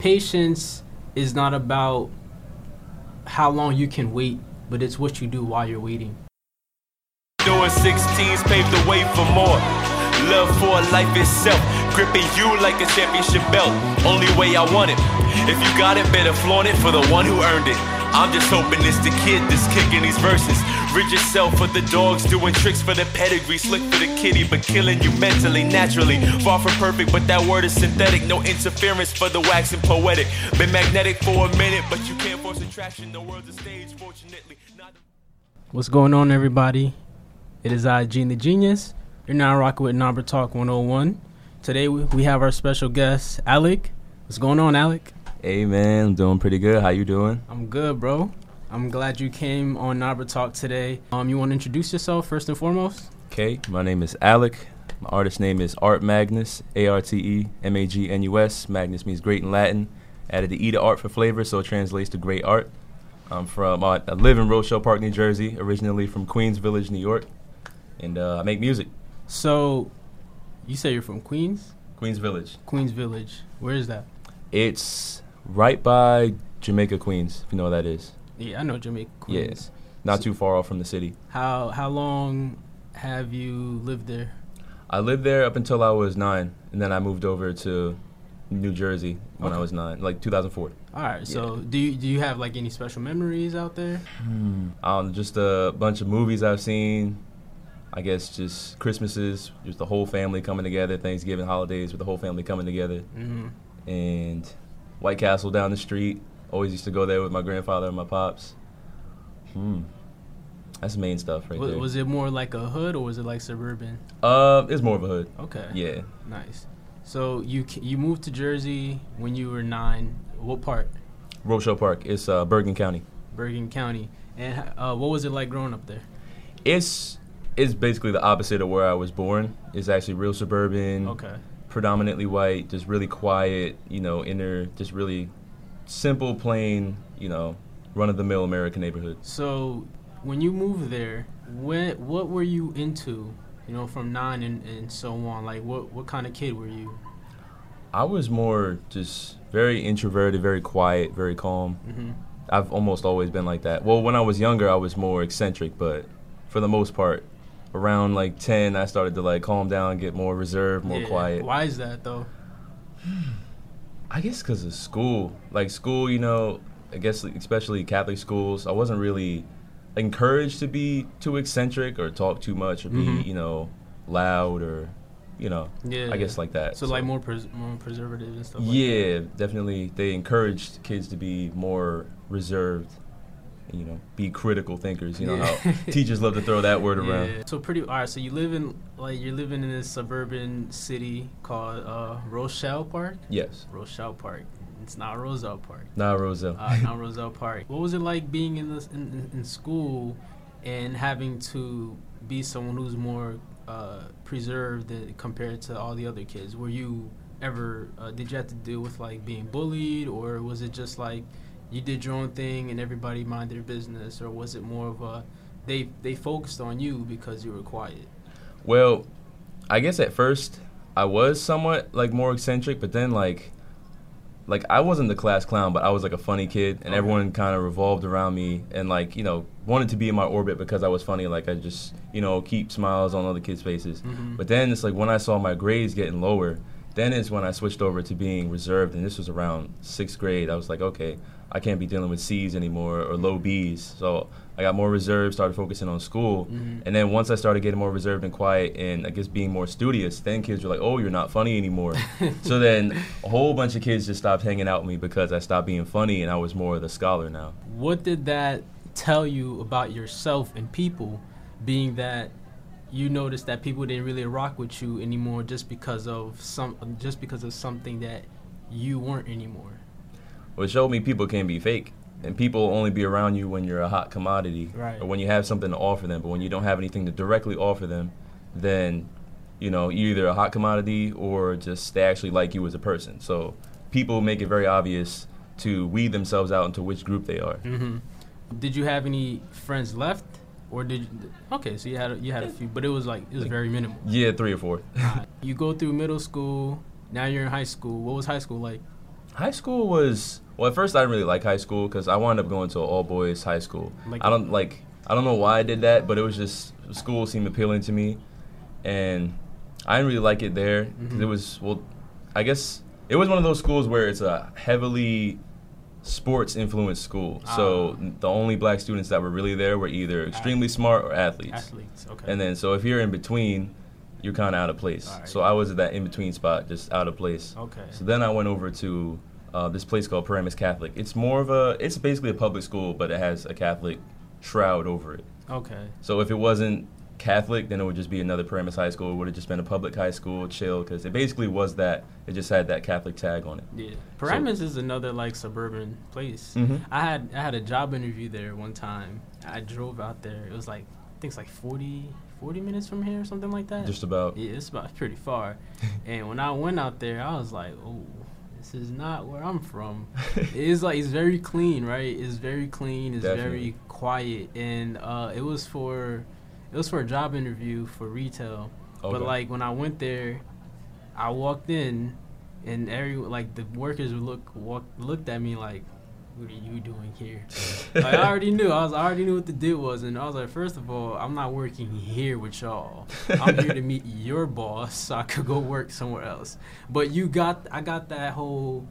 patience is not about how long you can wait, but it's what you do while you're waiting. Doing 16s paved the way for more. Love for life itself, gripping you like a championship belt. Only way I want it. If you got it, better flaunt it for the one who earned it. I'm just hoping it's the kid that's kicking these verses. Rid yourself for the dogs, doing tricks for the pedigree, slick for the kitty, but killing you mentally, naturally. Far from perfect, but that word is synthetic. No interference for the waxing poetic. Been magnetic for a minute, but you can't force attraction. The world's a stage, fortunately. Not What's going on, everybody? It is I, Gene the Genius. You're now rocking with Number Talk 101. Today we have our special guest, Alec. What's going on, Alec? Hey man, I'm doing pretty good. How you doing? I'm good, bro. I'm glad you came on Nabra Talk today. Um, you want to introduce yourself first and foremost? Okay, my name is Alec. My artist name is Arte Magnus, A R T E M A G N U S. Magnus means great in Latin. Added the E to art for flavor, so it translates to great art. I'm from, uh, I live in Rochelle Park, New Jersey, originally from Queens Village, New York, and uh, I make music. So, you say you're from Queens? Queens Village. Queens Village. Where is that? It's right by Jamaica, Queens, if you know what that is. Yeah, I know Jamaica, Queens. Not So- too far off from the city. How how long have you lived there? I lived there up until I was nine, and then I moved over to New Jersey when I was nine, like 2004. All right. So, do you do you have like any special memories out there? Um, just a bunch of movies I've seen. I guess just Christmases, just the whole family coming together. Thanksgiving holidays with the whole family coming together, hmm and White Castle down the street. Always used to go there with my grandfather and my pops. Hmm, that's the main stuff right was, there. was it more like a hood or was it like suburban? uh, it's more of a hood. Okay. Yeah, Nice. So you you moved to Jersey when you were nine. What part? Rochelle Park. It's uh, Bergen County. Bergen County. And uh, what was it like growing up there? It's it's basically the opposite of where I was born. It's actually real suburban. Okay. Predominantly white, just really quiet, you know, inner, just really simple, plain, you know, run of the mill American neighborhood. So when you moved there, when what were you into? You know, from nine and, and so on. Like, what what kind of kid were you? I was more just very introverted, very quiet, very calm. hmm I've almost always been like that. Well, when I was younger, I was more eccentric, but for the most part, around like 10, I started to like calm down, get more reserved, more quiet. Why is that though? I guess because of school. Like school, you know, I guess especially Catholic schools, I wasn't really encouraged to be too eccentric or talk too much or be, Mhm. you know, loud or, you know, Yeah. I guess like that. So, like more pres- more preservative and stuff. yeah, definitely. They encouraged kids to be more reserved. You know, be critical thinkers. You know Yeah. how teachers love to throw that word Like around. So pretty. All right. So you live in like you're living in this suburban city called uh, Rochelle Park. Yes, Rochelle Park. It's not Roselle Park. nah, Roselle. uh, not Roselle Park. What was it like being in this in, in, in school and having to be someone who's more uh, preserved than, compared to all the other kids? Were you ever uh, did you have to deal with like being bullied, or was it just like you did your own thing and everybody minded their business, or was it more of a they they focused on you because you were quiet? Well, I guess at first I was somewhat like more eccentric, but then like like I wasn't the class clown, but I was like a funny kid, and Okay. everyone kind of revolved around me and like you know wanted to be in my orbit because I was funny. Like I just you know keep smiles on other kids' faces. Mhm. But then it's like when I saw my grades getting lower, then is when I switched over to being reserved, and this was around sixth grade. I was like, okay, I can't be dealing with C's anymore or low B's, so I got more reserved, started focusing on school. Mhm. And then once I started getting more reserved and quiet and I guess being more studious, then kids were like, oh, you're not funny anymore. so then a whole bunch of kids just stopped hanging out with me because I stopped being funny and I was more of the scholar now. what did that tell you about yourself and people being that you noticed that people didn't really rock with you anymore just because of some just because of something that you weren't anymore It showed me people can be fake. And people only be around you when you're a hot commodity Right. or when you have something to offer them. But when you don't have anything to directly offer them, then, you know, you're either a hot commodity or just they actually like you as a person. So people make it very obvious to weed themselves out into which group they are. mm-hmm. did you have any friends left or did you, okay so you had a, you had a few but it was like it was very minimal Yeah, three or four. You go through middle school now you're in high school what was high school like High school was well. At first, I didn't really like high school because I wound up going to an all boys high school. Like- I don't like. I don't know why I did that, but it was just school seemed appealing to me, and I didn't really like it there 'cause Mhm. it was well. I guess it was one of those schools where it's a heavily sports influenced school. So Ah. the only black students that were really there were either extremely smart or athletes. Athletes. Okay. And then, so if you're in between, you're kind of out of place. Alright. So I was at that in between spot, just out of place. Okay. So then I went over to uh, this place called Paramus Catholic. It's more of a, it's basically a public school, but it has a Catholic shroud over it. Okay. So if it wasn't Catholic, then it would just be another Paramus High School. It would have just been a public high school, chill, because it basically was that. It just had that Catholic tag on it. Yeah. Paramus is another like suburban place. Mhm. I had I had a job interview there one time. I drove out there. It was like I think it's like 40, 40 minutes from here or something like that. Just about. Yeah, it's about pretty far. and when I went out there, I was like, "Oh, this is not where I'm from." it's like it's very clean, right? It's very clean. It's Definitely. very quiet, and uh, it was for it was for a job interview for retail. But like when I went there, I walked in, and every like the workers would look walk, looked at me like, "What are you doing here?" like, I already knew. I was I already knew what the deal was, and I was like, first of all, I'm not working here with y'all. I'm here to meet your boss, so I could go work somewhere else. But you got, I got that whole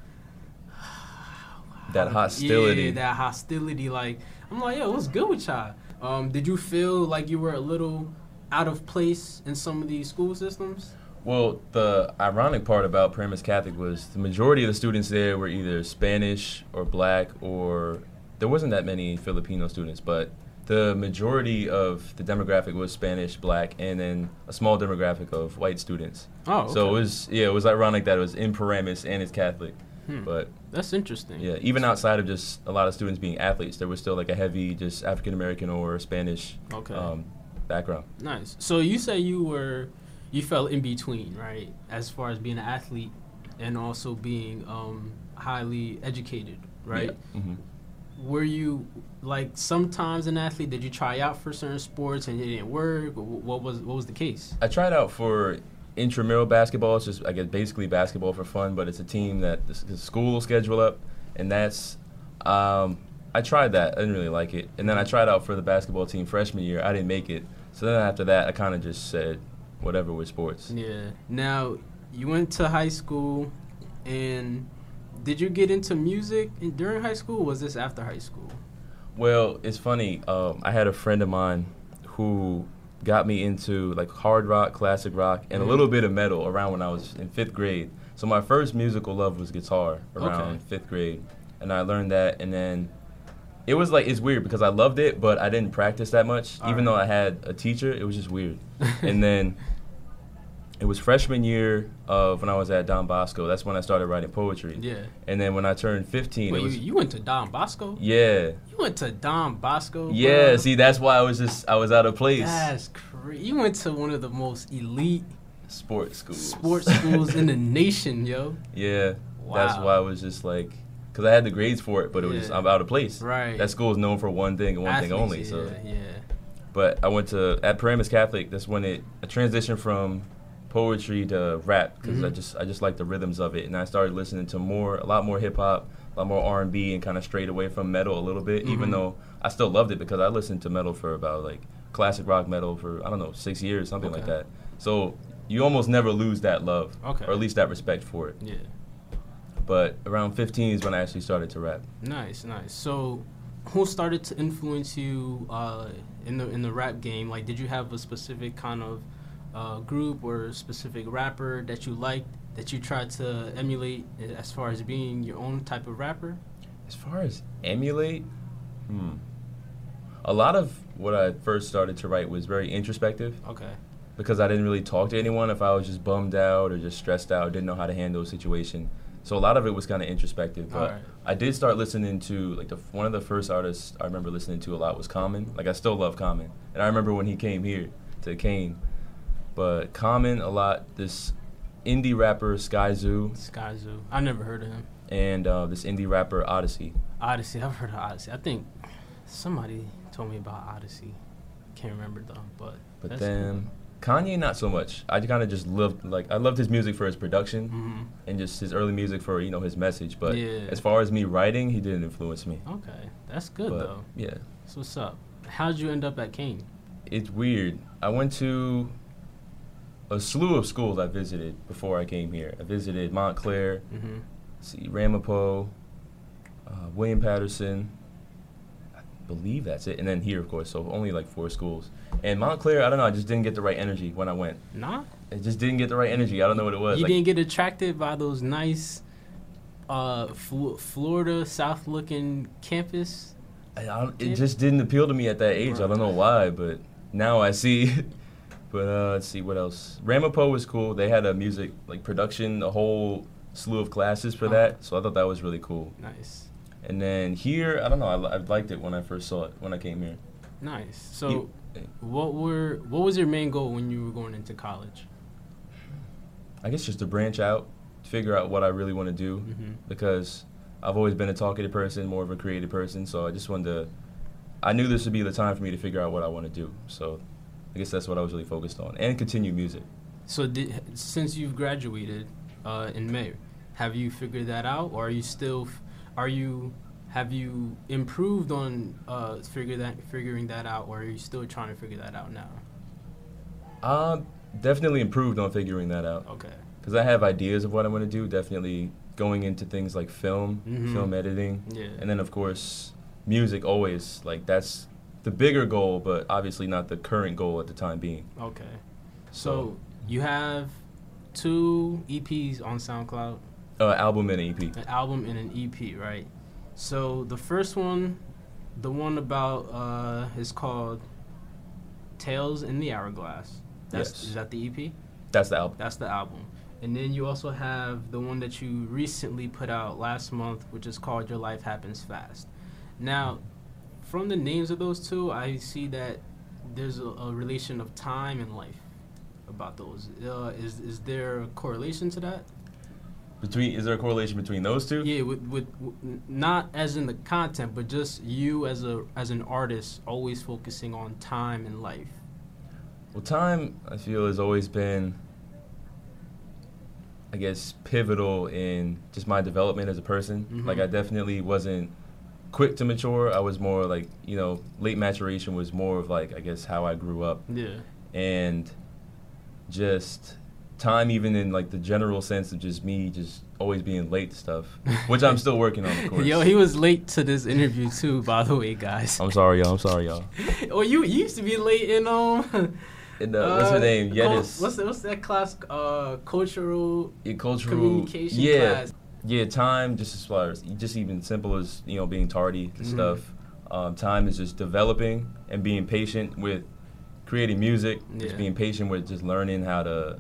that hostility. Yeah, that hostility. Like I'm like, yo, what's good with y'all? Um, did you feel like you were a little out of place in some of these school systems? Well, the ironic part about Paramus Catholic was the majority of the students there were either Spanish or black, or there wasn't that many Filipino students, but the majority of the demographic was Spanish, black, and then a small demographic of white students. Oh, okay. So it was yeah, it was ironic that it was in Paramus and it's Catholic, Hmm. but That's interesting. yeah, even outside of just a lot of students being athletes, there was still like a heavy just African American or Spanish Okay. um, background. Nice. So you say you were, you fell in between, right? As far as being an athlete and also being um, highly educated, right? Yeah. hmm Were you like sometimes an athlete? Did you try out for certain sports and it didn't work? What was what was the case? I tried out for intramural basketball. It's just I guess basically basketball for fun, but it's a team that the, the school will schedule up, and that's. Um, I tried that. I didn't really like it, and then I tried out for the basketball team freshman year. I didn't make it. So then after that, I kind of just said, whatever with sports. Yeah. Now you went to high school, and did you get into music during high school? Or was this after high school? Well, it's funny. Um, I had a friend of mine who got me into like hard rock, classic rock, and Mhm. a little bit of metal around when I was in fifth grade. So my first musical love was guitar around Okay. fifth grade, and I learned that. And then it was like it's weird because I loved it, but I didn't practice that much. All Even right. though I had a teacher, it was just weird. and then it was freshman year of when I was at Don Bosco. That's when I started writing poetry. Yeah. And then when I turned 15, Wait, it was you, you went to Don Bosco? yeah. You went to Don Bosco? Yeah, bro? see, that's why I was just I was out of place. That's crazy. You went to one of the most elite Sports schools. sports schools in the nation, yo. Yeah, Wow. that's why I was just like, because I had the grades for it, but it was just I'm out of place. Right. That school is known for one thing and one thing only. Yeah, So, yeah. but I went to at Paramus Catholic. That's when it a transition from poetry to rap because I Mhm. just I just like the rhythms of it, and I started listening to more a lot more hip hop, a lot more R and B, and kind of strayed away from metal a little bit. Even Mhm. though I still loved it because I listened to metal for about like classic rock metal for I don't know six years, something like that. So you almost never lose that love, Okay. or at least that respect for it. Yeah. But around 15 is when I actually started to rap. Nice, nice. So, who started to influence you uh, in the in the rap game? Like, did you have a specific kind of uh, group or specific rapper that you liked that you tried to emulate as far as being your own type of rapper? As far as emulate, hmm. A lot of what I first started to write was very introspective Okay. because I didn't really talk to anyone if I was just bummed out or just stressed out, didn't know how to handle a situation. So a lot of it was kind of introspective. But Alright. I did start listening to like the one of the first artists I remember listening to a lot was Common. Like I still love Common, and I remember when he came here to Kean. But Common a lot. This indie rapper Skyzoo Sky Zoo. I never heard of him. and uh, this indie rapper Oddisee. Oddisee. I've heard of Oddisee. I think somebody told me about Oddisee. Can't remember though, but But that's then Kanye, not so much. I kind of just loved like I loved his music for his production hmm and just his early music for you know his message. But Yeah. as far as me writing, he didn't influence me. Okay, that's good but though. yeah, So what's up? How'd you end up at Kean? it's weird. I went to a slew of schools I visited before I came here. I visited Montclair, Mm-hmm. see Ramapo, uh, William Paterson. Believe that's it, and then here, of course. So only like four schools. And Montclair, I don't know. I just didn't get the right energy when I went. Nah, It just didn't get the right energy. I don't know what it was. you Like, didn't get attracted by those nice, uh, Fl- Florida South looking campus. It just didn't appeal to me at that age. I don't know why, but now I see. but uh, let's see what else. Ramapo was cool. They had a music like production, a whole slew of classes for Oh. that. So I thought that was really cool. Nice, And then here, I don't know. I, I liked it when I first saw it when I came here. nice. So, You- what were what was your main goal when you were going into college? I guess just to branch out, figure out what I really want to do Mm-hmm. because I've always been a talkative person, more of a creative person. So I just wanted to. I knew this would be the time for me to figure out what I want to do. So I guess that's what I was really focused on, and continue music. So, did, since you've graduated uh, in May, have you figured that out, or are you still? f- Are you? Have you improved on uh, figure that figuring that out, or are you still trying to figure that out now? Uh, definitely improved on figuring that out Okay. because I have ideas of what I want to do. Definitely going into things like film, Mhm. film editing, Yeah. and then of course music. Always like that's the bigger goal, but obviously not the current goal at the time being. Okay. So So- you have two EPs on SoundCloud, Uh, album and an EP. an album and an EP, right? So the first one, the one about uh, is called Tales in the Hourglass. That's Yes. is that the EP? That's the album. That's the album. And then you also have the one that you recently put out last month, which is called Your Life Happens Fast. Now, from the names of those two, I see that there's a, a relation of time and life about those. Uh, is is there a correlation to that? Between is there a correlation between those two? Yeah, with, with, with not as in the content, but just you as a as an artist, always focusing on time and life. Well, time I feel has always been, I guess, pivotal in just my development as a person. Mhm. Like I definitely wasn't quick to mature. I was more like you know late maturation was more of like I guess how I grew up Yeah. and just time even in like the general sense of just me just always being late to stuff, which I'm still working on, of course. Yo, he was late to this interview too, by the way, guys. I'm sorry, y'all. I'm sorry, y'all. oh, you, you used to be late in um. And, uh, what's her uh, name? Yedis. What's that, what's that class? Uh, cultural Yeah, cultural communication yeah, class. Yeah, time just as far as just even simple as you know being tardy to Mhm. stuff. Um, time is just developing and being patient with creating music. Yeah. Just being patient with just learning how to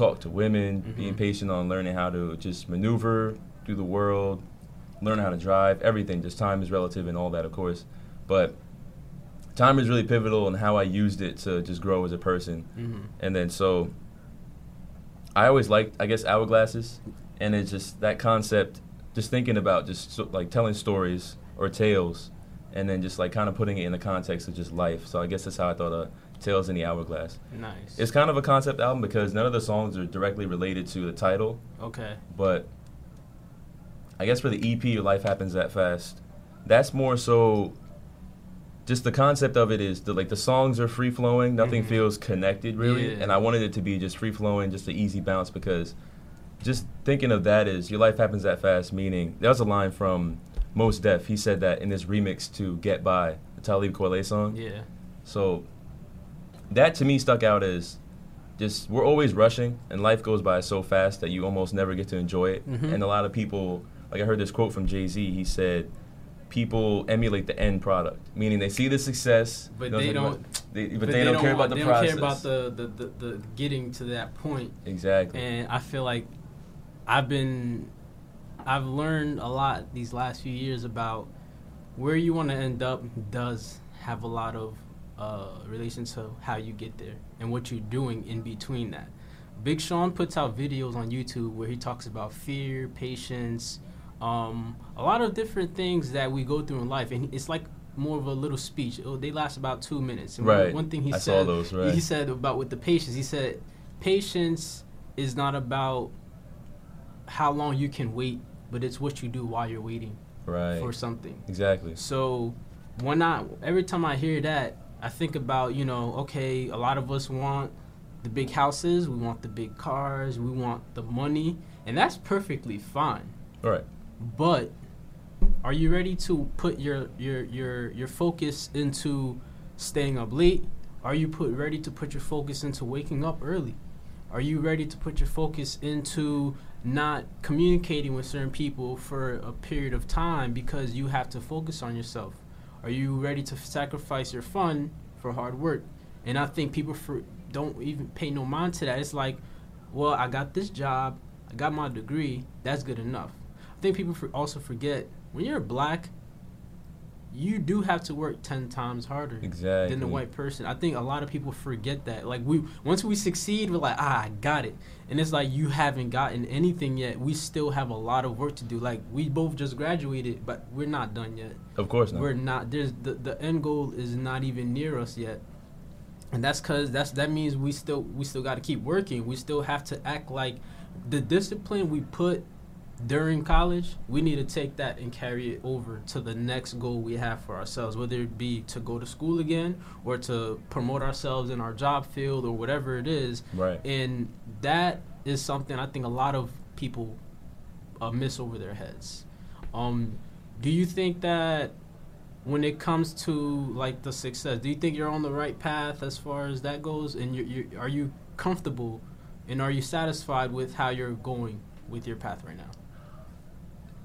talk to women. Being Mhm. patient on learning how to just maneuver through the world, learn how to drive. Everything. Just time is relative and all that, of course. But time is really pivotal in how I used it to just grow as a person. hmm And then so I always liked, I guess, hourglasses, and it's just that concept, just thinking about just so, like telling stories or tales, and then just like kind of putting it in the context of just life. So I guess that's how I thought of Tales in the Hourglass. Nice. It's kind of a concept album because none of the songs are directly related to the title, okay. but I guess for the EP, Your Life Happens That Fast, that's more so. Just the concept of it is the like the songs are free flowing. Nothing Mhm. feels connected really, Yeah. and I wanted it to be just free flowing, just an easy bounce because just thinking of that is your life happens that fast. Meaning that was a line from Mos Def. He said that in this remix to Get By, the Talib Kweli song. Yeah. So that to me stuck out as just we're always rushing and life goes by so fast that you almost never get to enjoy it. Mhm. And a lot of people, like I heard this quote from Jay Z. He said, "People emulate the end product, meaning they see the success, But they don't. They, but, they, don't, care about the they process. They don't care about the, the, the, the getting to that point. exactly. And I feel like I've been, I've learned a lot these last few years about where you want to end up does have a lot of uh, relation to how you get there and what you're doing in between that. Big Sean puts out videos on YouTube where he talks about fear, patience, um, a lot of different things that we go through in life, and it's like more of a little speech. Oh, they last about two minutes. And Right. One, thing he I said. saw those, right. He said about with the patience. He said, patience is not about how long you can wait, but it's what you do while you're waiting Right. for something. Exactly. So when I every time I hear that, I think about you know okay, a lot of us want the big houses, we want the big cars, we want the money, and that's perfectly fine. All right. But are you ready to put your your your your focus into staying up late? Are you put ready to put your focus into waking up early? Are you ready to put your focus into not communicating with certain people for a period of time because you have to focus on yourself? Are you ready to sacrifice your fun for hard work? And I think people for, don't even pay no mind to that. It's like, well, I got this job, I got my degree, that's good enough. I think people for also forget when you're black, you do have to work ten times harder Exactly. than the white person. I think a lot of people forget that. Like we once we succeed, we're like, ah, I got it. And it's like you haven't gotten anything yet. We still have a lot of work to do. Like we both just graduated, but we're not done yet. Of course not. We're not. There's the the end goal is not even near us yet, and that's cause that's that means we still we still got to keep working. We still have to act like the discipline we put during college. We need to take that and carry it over to the next goal we have for ourselves, whether it be to go to school again or to promote ourselves in our job field or whatever it is. Right. And that is something I think a lot of people uh, miss over their heads. Um, do you think that when it comes to like the success, do you think you're on the right path as far as that goes? And you, you are you comfortable and are you satisfied with how you're going with your path right now?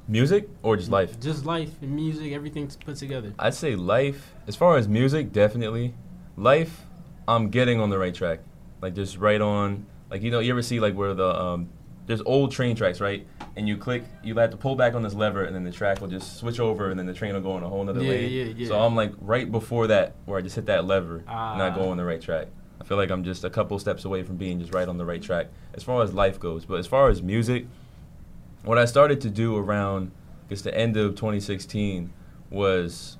Music or just life? Just life and music, everything put together. I'd say life. As far as music, definitely. Life, I'm getting on the right track. Like just right on. Like you know, you ever see like where the um, there's old train tracks, right? And you click, you have to pull back on this lever, and then the track will just switch over, and then the train will go in a whole other way. Yeah, lane. yeah, yeah. So I'm like right before that, where I just hit that lever, and I Ah. go on the right track. I feel like I'm just a couple steps away from being just right on the right track as far as life goes. But as far as music, what I started to do around I guess the end of 2016 was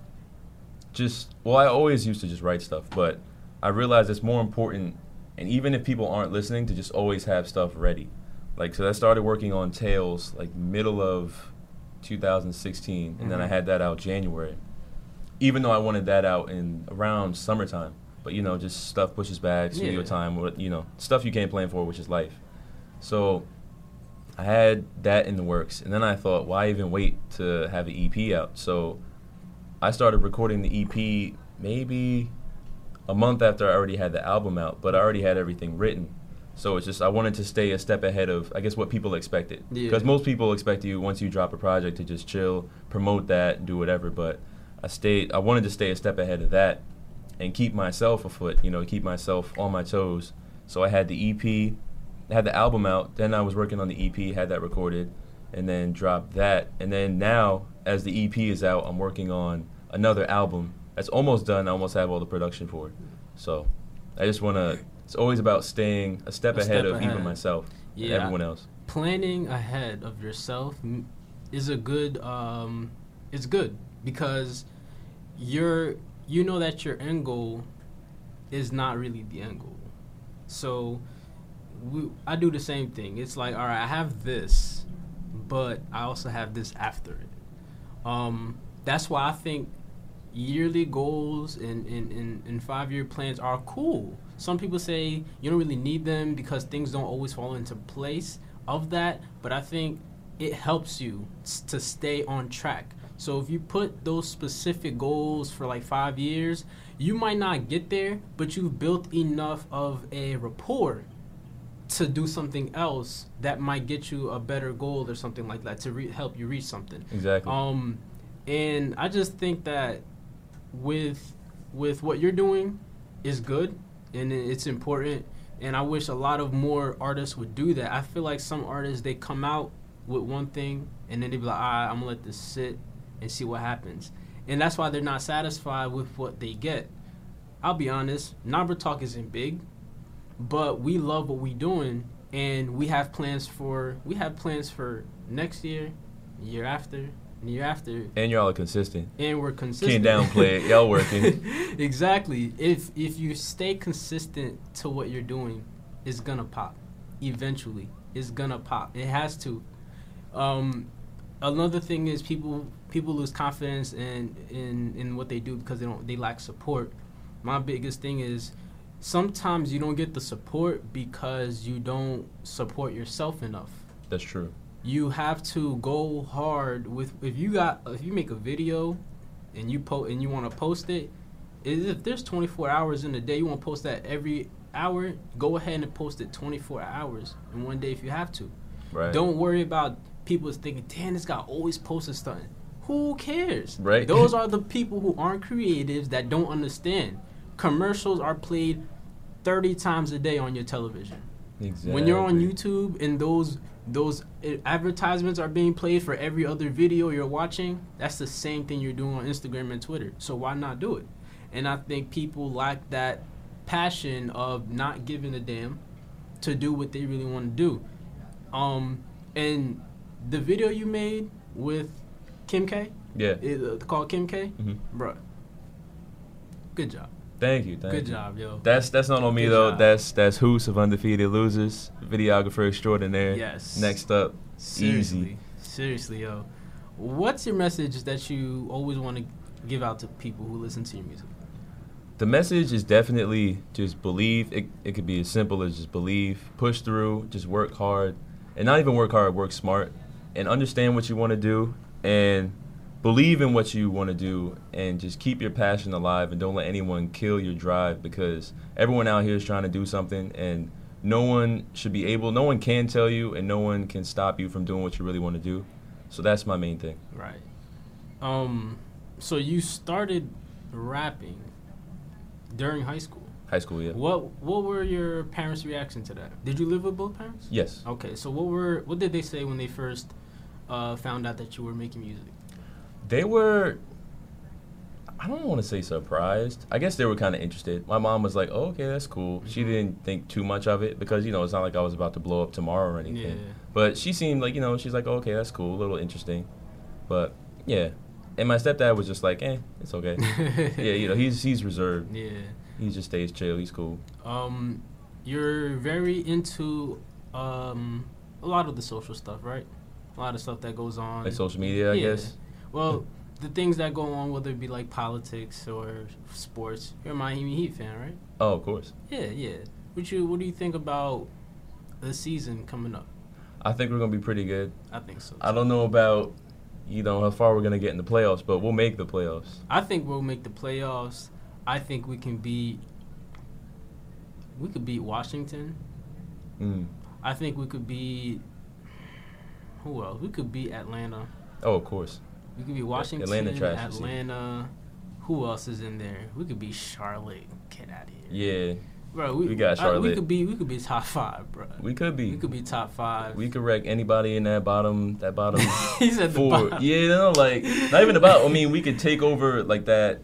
just well, I always used to just write stuff, but I realized it's more important, and even if people aren't listening, to just always have stuff ready. Like so, I started working on Tales like middle of 2016, and then I Mhm. had that out January. Even though I wanted that out in around summertime, but you know, just stuff pushes back, studio Yeah. time, what you know, stuff you can't plan for, which is life. So I had that in the works, and then I thought, why even wait to have an EP out? So I started recording the EP maybe a month after I already had the album out, but I already had everything written. So it's just I wanted to stay a step ahead of I guess what people expected. Yeah. Because most people expect you once you drop a project to just chill, promote that, do whatever. But I stayed. I wanted to stay a step ahead of that and keep myself afoot. You know, keep myself on my toes. So I had the EP, had the album out. Then I was working on the EP, had that recorded, and then dropped that. And then now, as the EP is out, I'm working on another album that's almost done. I almost have all the production for it. So I just want to. It's always about staying a step A ahead step of even ahead. myself and Yeah. everyone else. planning ahead of yourself is a good um it's good because you're you know that your end goal is not really the end goal so we, i do the same thing it's like all right i have this but i also have this after it um that's why i think yearly goals and, and, and, and five year plans are cool. Some people say you don't really need them because things don't always fall into place of that, but I think it helps you to stay on track. So if you put those specific goals for like five years, you might not get there, but you've built enough of a rapport to do something else that might get you a better goal or something like that to re- help you reach something. Exactly. Um, and I just think that with with what you're doing is good and it's important. And I wish a lot of more artists would do that. I feel like some artists they come out with one thing and then they be like, "All right, I'm gonna let this sit and see what happens." And that's why they're not satisfied with what they get. I'll be honest, Number Talk isn't big, but we love what we're doing and we have plans for we have plans for next year, year after, And year after, And y'all are consistent. and we're consistent. Can't downplay it. Y'all working. exactly. If if you stay consistent to what you're doing, it's gonna pop. Eventually, it's gonna pop. It has to. Um, another thing is people people lose confidence in in in what they do because they don't they lack support. My biggest thing is sometimes you don't get the support because you don't support yourself enough That's true. you have to go hard with if you got if you make a video and you post and you want to post it is if there's 24 hours in a day you want to post that every hour go ahead and post it 24 hours in one day if you have to Right. don't worry about people thinking damn this guy always posting something who cares Right. those are the people who aren't creatives that don't understand commercials are played 30 times a day on your television Exactly. when you're on YouTube and those those advertisements are being played for every other video you're watching, that's the same thing you're doing on Instagram and Twitter. So why not do it? And I think people lack that passion of not giving a damn to do what they really want to do. Um, and the video you made with Kim K, Yeah. uh, called Kim K, hmm bruh. Good job. Thank you. Thank Good you. job, yo. That's that's not on me Good though. job. That's that's Hoos of Undefeated Losers, videographer extraordinaire. Yes. Next up, Seriously, Easy. seriously, yo. What's your message that you always want to give out to people who listen to your music? the message is definitely just believe. It it could be as simple as just believe, push through, just work hard, and not even work hard, work smart, and understand what you want to do, and believe in what you want to do, and just keep your passion alive, and don't let anyone kill your drive because everyone out here is trying to do something, and no one should be able, no one can tell you, and no one can stop you from doing what you really want to do. So that's my main thing. Right. Um. So you started rapping during high school. High school, yeah. What What were your parents' reaction to that? Did you live with both parents? Yes. Okay. So what were What did they say when they first uh, found out that you were making music? They were. I don't want to say surprised. I guess they were kind of interested. My mom was like, oh, "Okay, that's cool." She Mhm. didn't think too much of it because you know it's not like I was about to blow up tomorrow or anything. Yeah. But she seemed like you know she's like, oh, "Okay, that's cool, a little interesting," but yeah. And my stepdad was just like, "Eh, it's okay." yeah, you know he's he's reserved. Yeah. He just stays chill. He's cool. Um, you're very into um a lot of the social stuff, right? A lot of stuff that goes on. Like social media, I Yeah. guess. Well, the things that go on, whether it be like politics or sports. You're a Miami Heat fan, right? Oh, of course. Yeah, yeah. What you What do you think about the season coming up? I think we're gonna be pretty good. I think so. I don't know about you know how far we're gonna get in the playoffs, but we'll make the playoffs. I think we'll make the playoffs. I think we can beat. We could beat Washington. Mm. I think we could beat. Who else? We could beat Atlanta. Oh, of course. We could be Washington. Atlanta Atlanta. Who else is in there? We could be Charlotte. Get out of here. Yeah, Bro, we, We got uh, we could be we could be top five, bro. we could be. We could be top five. We could wreck anybody in that bottom, that bottom he said the four. bottom. Yeah, no, like not even about. I mean, we could take over like that.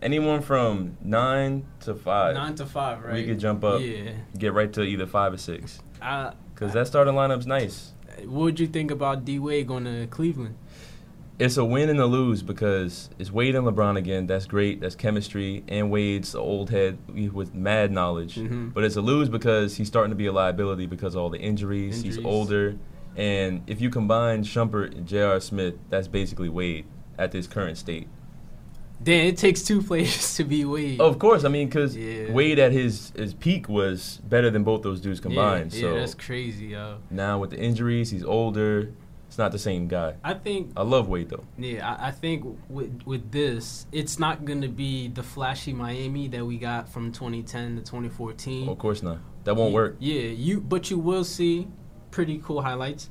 Anyone from nine to five, Nine to five, right? we could jump up, Yeah. get right to either five or six. Uh, Cause that starting lineup's nice. what would you think about D Wade going to Cleveland? It's a win and a lose because it's Wade and LeBron again. That's great. That's chemistry. And Wade's an old head with mad knowledge. Mhm. But it's a lose because he's starting to be a liability because of all the injuries. He's older. And if you combine Shumpert and J.R. Smith, that's basically Wade at this current state. Then it takes two players to be Wade. Of course, I mean, because Yeah. Wade at his, his peak was better than both those dudes combined. Yeah, so yeah, that's crazy, yo. now with the injuries, he's older. It's not the same guy. I think I love Wade though. Yeah, I, I think with with this, it's not gonna be the flashy Miami that we got from 2010 to 2014. of course not. That won't Ye- work. Yeah, you but you will see pretty cool highlights.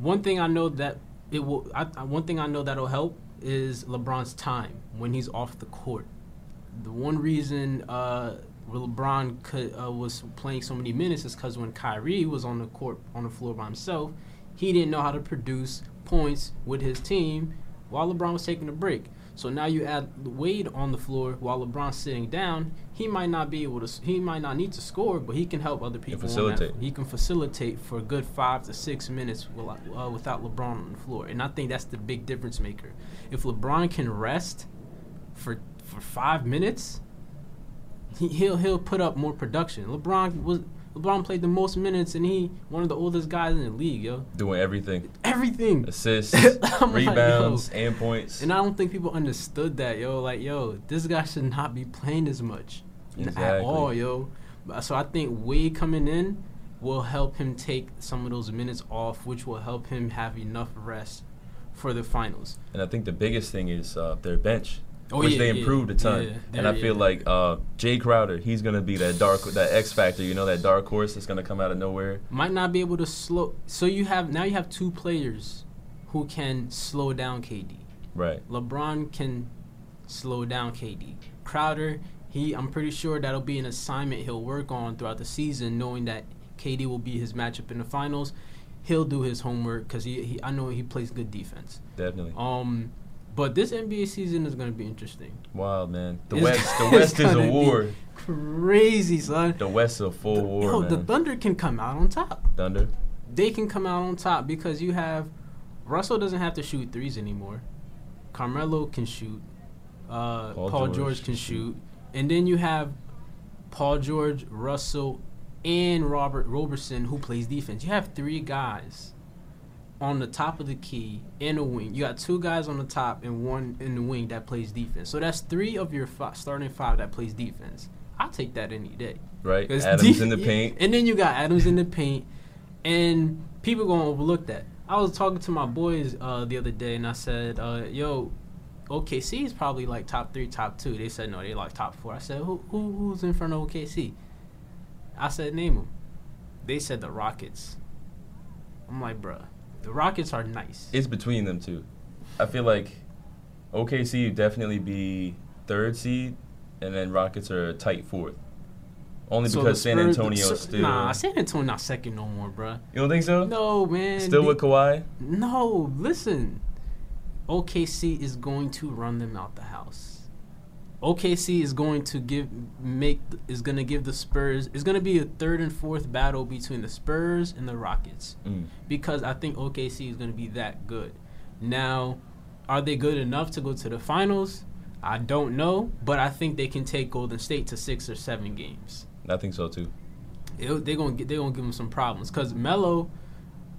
One thing I know that it will. I, I- one thing I know that'll help is LeBron's time when he's off the court. The one reason uh, LeBron could, uh, was playing so many minutes is because when Kyrie was on the court on the floor by himself, he didn't know how to produce points with his team while LeBron was taking a break. So now you add Wade on the floor while LeBron's sitting down. He might not be able to. He might not need to score, but he can help other people. that- facilitate. He can facilitate for a good five to six minutes without, uh, without LeBron on the floor, and I think that's the big difference maker. If LeBron can rest for for five minutes, he, he'll he'll put up more production. LeBron was LeBron played the most minutes, and he one of the oldest guys in the league, yo. Doing everything. Everything. Assists, I'm like, rebounds, and points. And I don't think people understood that, yo. Like, yo, this guy should not be playing as much n- at all, yo. So I think Wade coming in will help him take some of those minutes off, which will help him have enough rest for the finals. And I think the biggest thing is uh, their bench, Oh, which yeah, they yeah, improved a ton. yeah, and I feel yeah. like uh, Jae Crowder, he's gonna be that dark, that X factor. You know, that dark horse that's gonna come out of nowhere. might not be able to slow. So you have now you have two players who can slow down KD. Right. LeBron can slow down KD. Crowder, he I'm pretty sure that'll be an assignment he'll work on throughout the season, knowing that KD will be his matchup in the finals. He'll do his homework because he, he I know he plays good defense. Definitely. Um, but this NBA season is gonna be interesting. Wild man. The It's- West. The West is a war. Crazy son. The West is a full The- war, yo, man. the Thunder can come out on top. Thunder. they can come out on top because you have Russell doesn't have to shoot threes anymore. Carmelo can shoot. Uh, Paul Paul, George George, can can shoot. shoot. and then you have Paul George, Russell, and Robert Roberson who plays defense. You have three guys on the top of the key in the wing. You got two guys on the top and one in the wing that plays defense. So that's three of your fi- starting five that plays defense. I'll take that any day. Right. Adams def- in the paint. And then you got Adams in the paint. And people gonna overlook that. I was talking to my boys uh, the other day and I said, uh, yo, OKC is probably like top three, top two. They said no, they like top four. I said, who, who who's in front of OKC? I said, name them. They said the Rockets. I'm like, bruh, the Rockets are nice. It's between them two. I feel like OKC would definitely be third seed, and then Rockets are tight fourth. Only So because San Antonio the- is still. Nah, San Antonio not second no more, bruh. you don't think so? No, man. Still They- with Kawhi? No, listen. OKC is going to run them out the house. OKC is going to give make is going to give the Spurs is going to be a third and fourth battle between the Spurs and the Rockets Mm. because I think OKC is going to be that good. Now, are they good enough to go to the finals? I don't know, but I think they can take Golden State to 6 or 7 games I think so too. they're gonna get, they gonna give them some problems because Melo,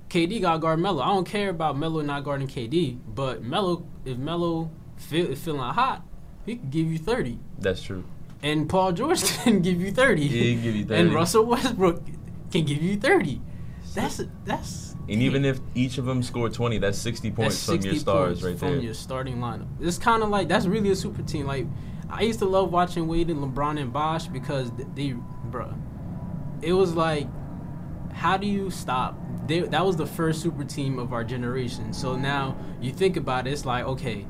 KD got guard Melo. I don't care about Melo not guarding KD, but Melo, if Melo feel is feeling hot, he can give you thirty, That's true. and Paul George can give you thirty, He can give you 30. and Russell Westbrook can give you thirty. That's that's And even if each of them score 20, that's 60 points that's from your stars right from there. From your starting lineup. It's kind of like that's really a super team. Like I used to love watching Wade and LeBron and Bosh because th- they, bruh, it was like, how do you stop? They, that was the first super team of our generation. So now you think about it, it's like okay,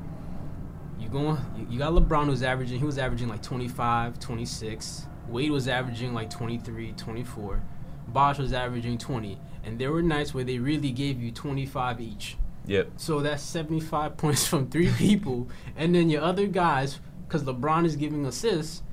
going, you, you got LeBron who's averaging, he was averaging like 25, 26. Wade was averaging like 23, 24. Bosh was averaging 20. And there were nights where they really gave you 25 each. Yep. So that's 75 points from three people. And then your other guys, because LeBron is giving assists,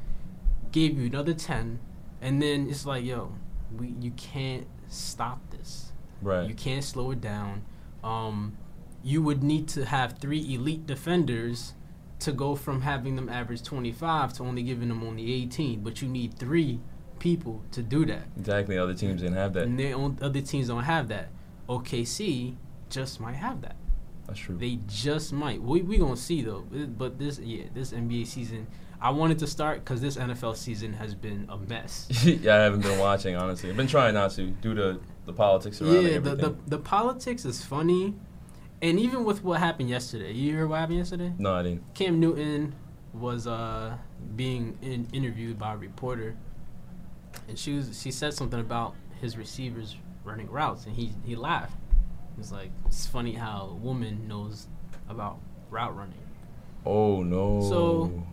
gave you another 10. And then it's like, yo, we you can't stop this. Right. You can't slow it down. Um, you would need to have three elite defenders to go from having them average 25 to only giving them only 18. But you need three people to do that. Exactly. Other teams didn't have that. And they own, other teams don't have that. OKC just might have that. That's true. They just might. We we gonna see though. But this yeah, this NBA season, I wanted to start because this NFL season has been a mess. yeah, I haven't been watching, honestly. I've been trying not to due to the politics surrounding yeah, the, the the politics is funny, and even with what happened yesterday. You hear what happened yesterday? no, I didn't. Cam Newton was uh being in, interviewed by a reporter, and she was she said something about his receivers running routes, and he he laughed. He was like, "It's funny how a woman knows about route running." Oh, no. So-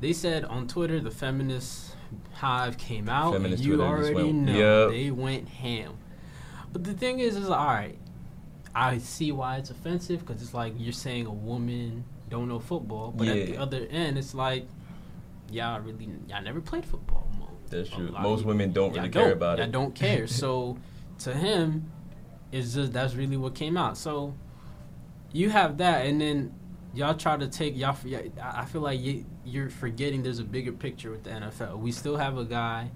They said on Twitter the feminist hive came out, Feminist and you Twitter already know Yep. they went ham. But the thing is, is all right. I see why it's offensive because it's like you're saying a woman don't know football, but at the other end, it's like y'all really y'all never played football. Mo- That's true. of Most women don't really care don't. about Y'all it. I don't care. So to him, it's just that's really what came out. So you have that, and then y'all try to take y'all. yeah, I feel like you, you're forgetting there's a bigger picture with the NFL. We still have a guy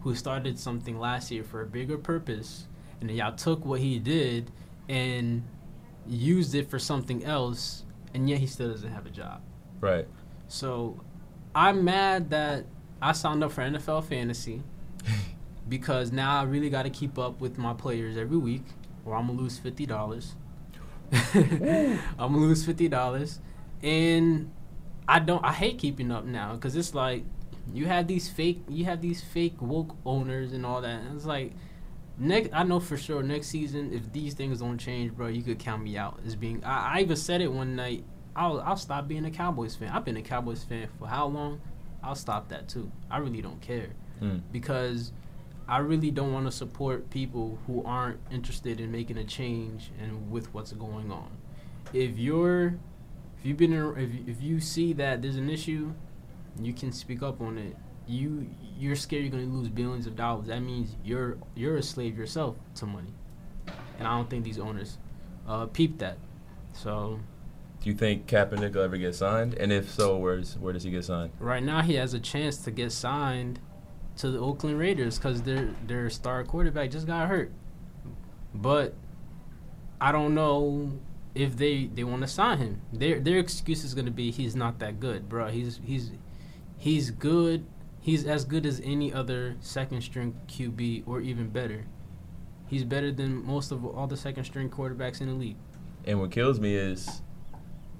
who started something last year for a bigger purpose, and then y'all took what he did and used it for something else, and yet he still doesn't have a job. Right. So I'm mad that I signed up for NFL fantasy because now I really got to keep up with my players every week, or I'm gonna lose fifty dollars. I'm gonna lose fifty dollars, and I don't. I hate keeping up now because it's like you have these fake, you have these fake woke owners and all that. And it's like next, I know for sure next season if these things don't change, bro, you could count me out as being. I, I even said it one night. I'll I'll stop being a Cowboys fan. I've been a Cowboys fan for how long? I'll stop that too. I really don't care Mm. because I really don't want to support people who aren't interested in making a change and with what's going on. If you're, if you've been, in, if if you see that there's an issue, you can speak up on it. You you're scared you're gonna lose billions of dollars. That means you're you're a slave yourself to money, and I don't think these owners uh, peep that. So Do you think Kaepernick will ever get signed? And if so, where's where does he get signed? right now he has a chance to get signed to the Oakland Raiders because their their star quarterback just got hurt. But I don't know if they they want to sign him. Their their excuse is going to be he's not that good, bro. He's he's he's good. He's as good as any other second string QB or even better. He's better than most of all the second string quarterbacks in the league. And what kills me is,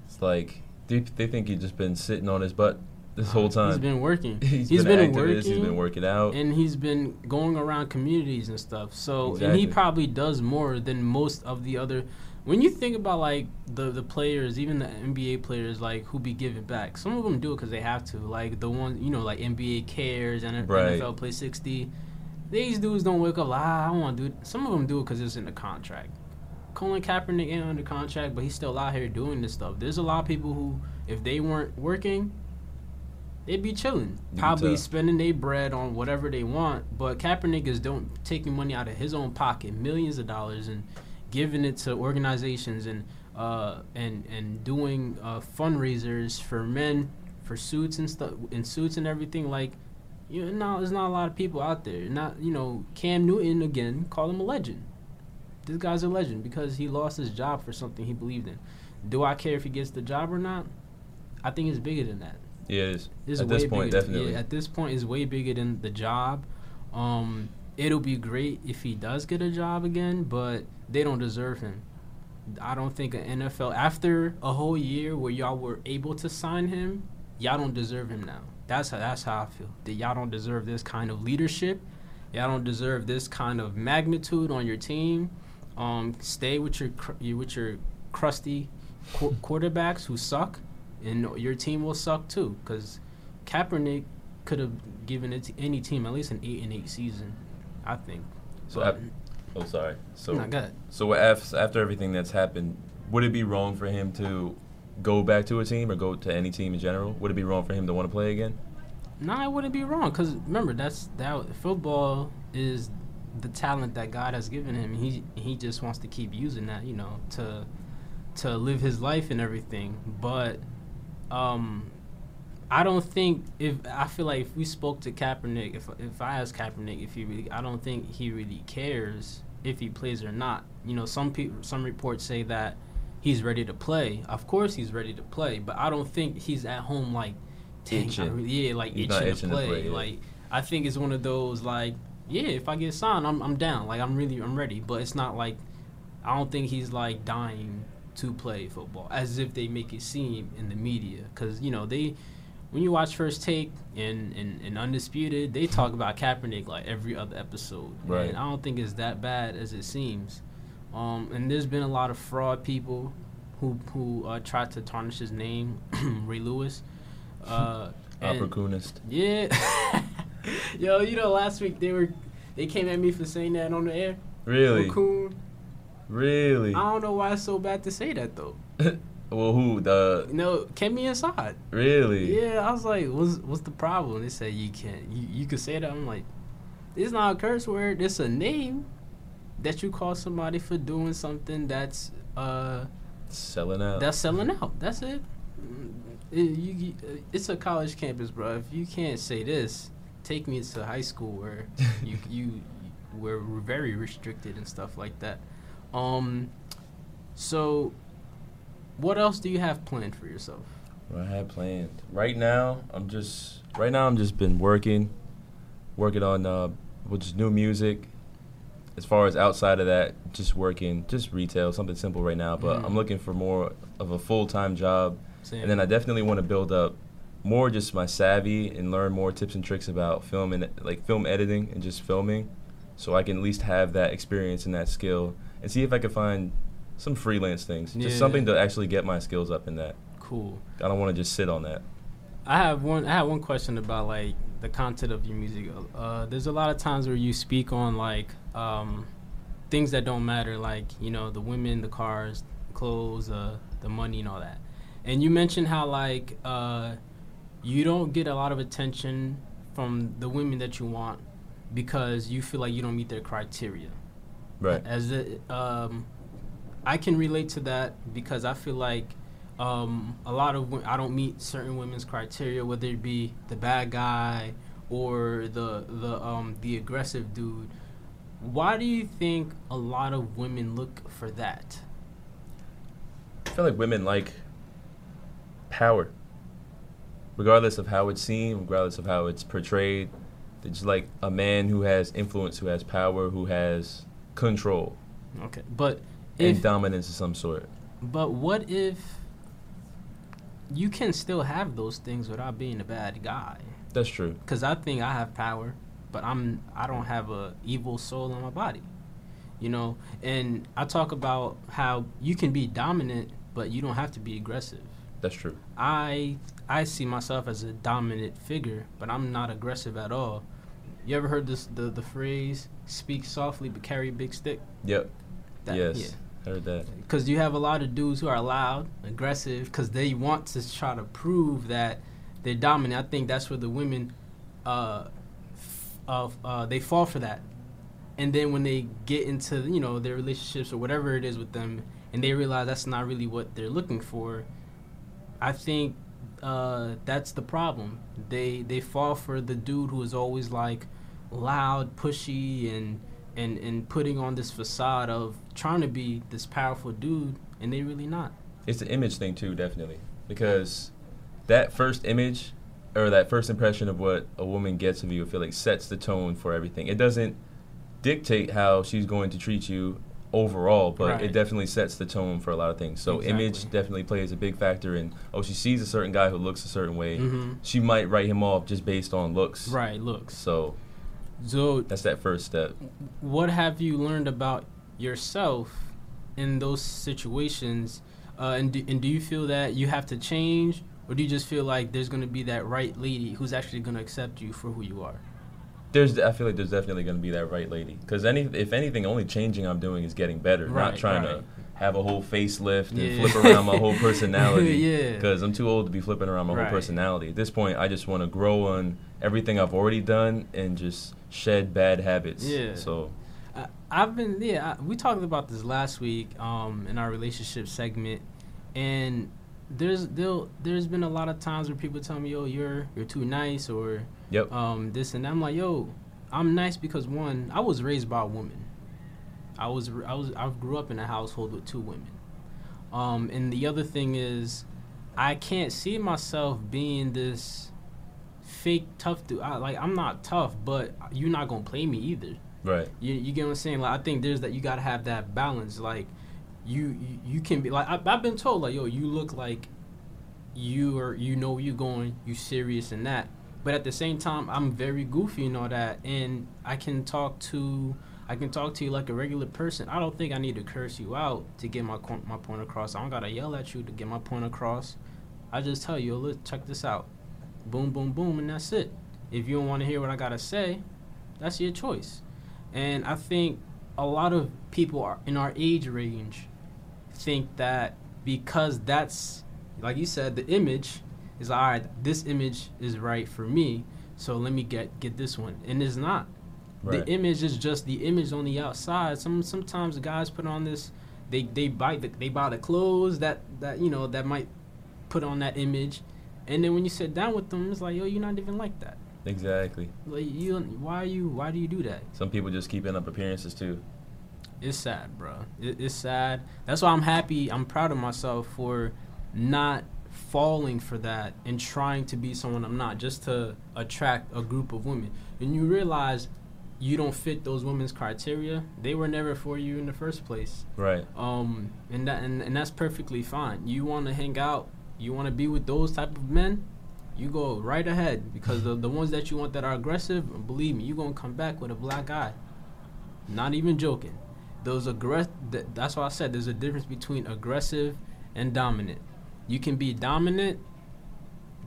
it's like they, they think he's just been sitting on his butt this whole time. He's been working. he's he's been, been activist, He's working. been working out. and he's been going around communities and stuff. So and he probably does more than most of the other. When you think about like the the players, even the NBA players, like who be giving back, some of them do it because they have to. Like the one you know, like NBA cares and Right. NFL Play sixty. These dudes don't wake up like ah, I want to do it. Some of them do it because it's in the contract. Colin Kaepernick ain't under contract, but he's still out here doing this stuff. There's a lot of people who, if they weren't working, they'd be chilling, probably spending their bread on whatever they want. But Kaepernick is don't taking money out of his own pocket, millions of dollars, and giving it to organizations and uh, and and doing uh, fundraisers for men for suits and stuff, and suits and everything. Like, you know, there's not a lot of people out there. Not you know, Cam Newton again, call him a legend. This guy's a legend because he lost his job for something he believed in. Do I care if he gets the job or not? I think it's bigger than that. yeah, it is. It's At this point, definitely. Yeah, at this point, it's way bigger than the job. Um, it'll be great if he does get a job again, but they don't deserve him. I don't think an NFL after a whole year where y'all were able to sign him, y'all don't deserve him now. That's how that's how I feel. That y'all don't deserve this kind of leadership. Y'all don't deserve this kind of magnitude on your team. Um, stay with your cr- with your crusty qu- quarterbacks who suck, and your team will suck too. Because Kaepernick could have given it to any team at least an eight and eight season, I think. So, But- oh, sorry. So, good. so after, after everything that's happened, would it be wrong for him to go back to a team or go to any team in general? Would it be wrong for him to want to play again? No, it wouldn't be wrong because remember that's that football is the talent that God has given him. He he just wants to keep using that, you know, to to live his life and everything. But um, I don't think if I feel like if we spoke to Kaepernick, if if I asked Kaepernick if he really, I don't think he really cares if he plays or not. You know, some people, some reports say that he's ready to play. Of course, he's ready to play, but I don't think he's at home like, dang, I Itching. really- yeah, like itching, to itching to play. play, yeah. Like I think it's one of those like, yeah, if I get signed, I'm I'm down. Like I'm really I'm ready. But it's not like I don't think he's like dying to play football as if they make it seem in the media because you know they when you watch First Take and, and, and Undisputed, they talk about Kaepernick like every other episode. Right. And I don't think it's that bad as it seems. Um, and there's been a lot of fraud people who who uh, tried to tarnish his name, Ray Lewis. Uh, Opportunist. yeah. Yo, you know, last week they were they came at me for saying that on the air. Really? Raccoon. Really? I don't know why it's so bad to say that though. well, who the? You know, me inside. Really? Yeah, I was like, what's what's the problem? They said you can't. You you can say that. I'm like, it's not a curse word. It's a name that you call somebody for doing something that's uh Selling out. that's selling out. That's it. Mm, It, you, it's a college campus, bro. If you can't say this, take me to high school where you you we're very restricted and stuff like that. Um, so what else do you have planned for yourself? What I have planned. Right now, I'm just right now I'm just been working, working on uh, with just new music. As far as outside of that, just working, just retail, something simple right now. But Mhm. I'm looking for more of a full time job, Sam? and then I definitely want to build up more just my savvy and learn more tips and tricks about film and like film editing and just filming, so I can at least have that experience and that skill, and see if I can find some freelance things, Yeah. just something to actually get my skills up in that. cool. I don't want to just sit on that. I have one. I have one question about like the content of your music. Uh, there's a lot of times where you speak on like um, things that don't matter, like you know the women, the cars, clothes, uh, the money, and all that. And you mentioned how like uh, you don't get a lot of attention from the women that you want because you feel like you don't meet their criteria. Right. As the, um, I can relate to that because I feel like um, a lot of I don't meet certain women's criteria, whether it be the bad guy or the the um, the aggressive dude. Why do you think a lot of women look for that? I feel like women like power. Regardless of how it's seen, regardless of how it's portrayed, they just like a man who has influence, who has power, who has control Okay, but and dominance of some sort. but what if you can still have those things without being a bad guy? That's true. because I think I have power, but I'm I don't have a evil soul in my body, you know. And I talk about how you can be dominant, but you don't have to be aggressive. That's true. I I see myself as a dominant figure, but I'm not aggressive at all. You ever heard this the the phrase "speak softly but carry a big stick"? Yep. That- yes. Heard that. because you have a lot of dudes who are loud, aggressive, because they want to try to prove that they're dominant. I think that's where the women, uh, f- uh, uh, they fall for that, and then when they get into you know their relationships or whatever it is with them, and they realize that's not really what they're looking for, I think uh, that's the problem. They they fall for the dude who is always like loud, pushy, and and and putting on this facade of trying to be this powerful dude, and they really not. It's the image thing too, definitely, because that first image or that first impression of what a woman gets of you, I feel like sets the tone for everything. It doesn't dictate how she's going to treat you overall, but Right. it definitely sets the tone for a lot of things. So image definitely plays a big factor in. Oh, she sees a certain guy who looks a certain way, Mhm. she might write him off just based on looks. Right. Looks. So So, that's that first step. what have you learned about yourself in those situations? Uh, and do, and do you feel that you have to change, or do you just feel like there's going to be that right lady who's actually going to accept you for who you are? There's, I feel like there's definitely going to be that right lady. Because any, if anything, only changing I'm doing is getting better, Right, not trying right. to have a whole facelift and Yeah. flip around my whole personality. Yeah. Because I'm too old to be flipping around my Right. whole personality. At this point, I just want to grow on everything I've already done and just shed bad habits. Yeah. So I, I've been yeah. I, we talked about this last week um, in our relationship segment, and there's there there's been a lot of times where people tell me, "Yo, you're you're too nice," or Yep. um, this and that. I'm like, "Yo, I'm nice because one, I was raised by a woman. I was I was I grew up in a household with two women, um, and the other thing is, I can't see myself being this." fake tough dude I, like i'm not tough but you're not gonna play me either right. you, you get what I'm saying? Like I think there's that you gotta have that balance. Like you you, you can be like I, I've been told like yo you look like you are you know where you're going you serious and that. But at the same time I'm very goofy and all that, and I can talk to I can talk to you like a regular person. I don't think I need to curse you out to get my my point across. I don't gotta yell at you to get my point across. I just tell you, look, check this out. Boom, boom, boom, and that's it. If you don't want to hear what I gotta say, that's your choice. And I think a lot of people are in our age range think that because that's like you said, the image is all right. This image is right for me, so let me get get this one, and it's not. Right. The image is just the image on the outside. Some sometimes guys put on this, they they buy the, they buy the clothes that that you know that might put on that image, and then when you sit down with them, it's like yo, you're not even like that. Exactly. Like you, why are you? Why do you do that? Some people just keeping up appearances too. It's sad, bro. It, it's sad. That's why I'm happy. I'm proud of myself for not falling for that and trying to be someone I'm not, just to attract a group of women. And you realize you don't fit those women's criteria. They were never for you in the first place. Right. Um, and that and, and that's perfectly fine. You want to hang out. You want to be with those type of men. You go right ahead because the the ones that you want that are aggressive, believe me, you are gonna come back with a black eye. Not even joking. Those aggress. Th- that's why I said there's a difference between aggressive and dominant. You can be dominant,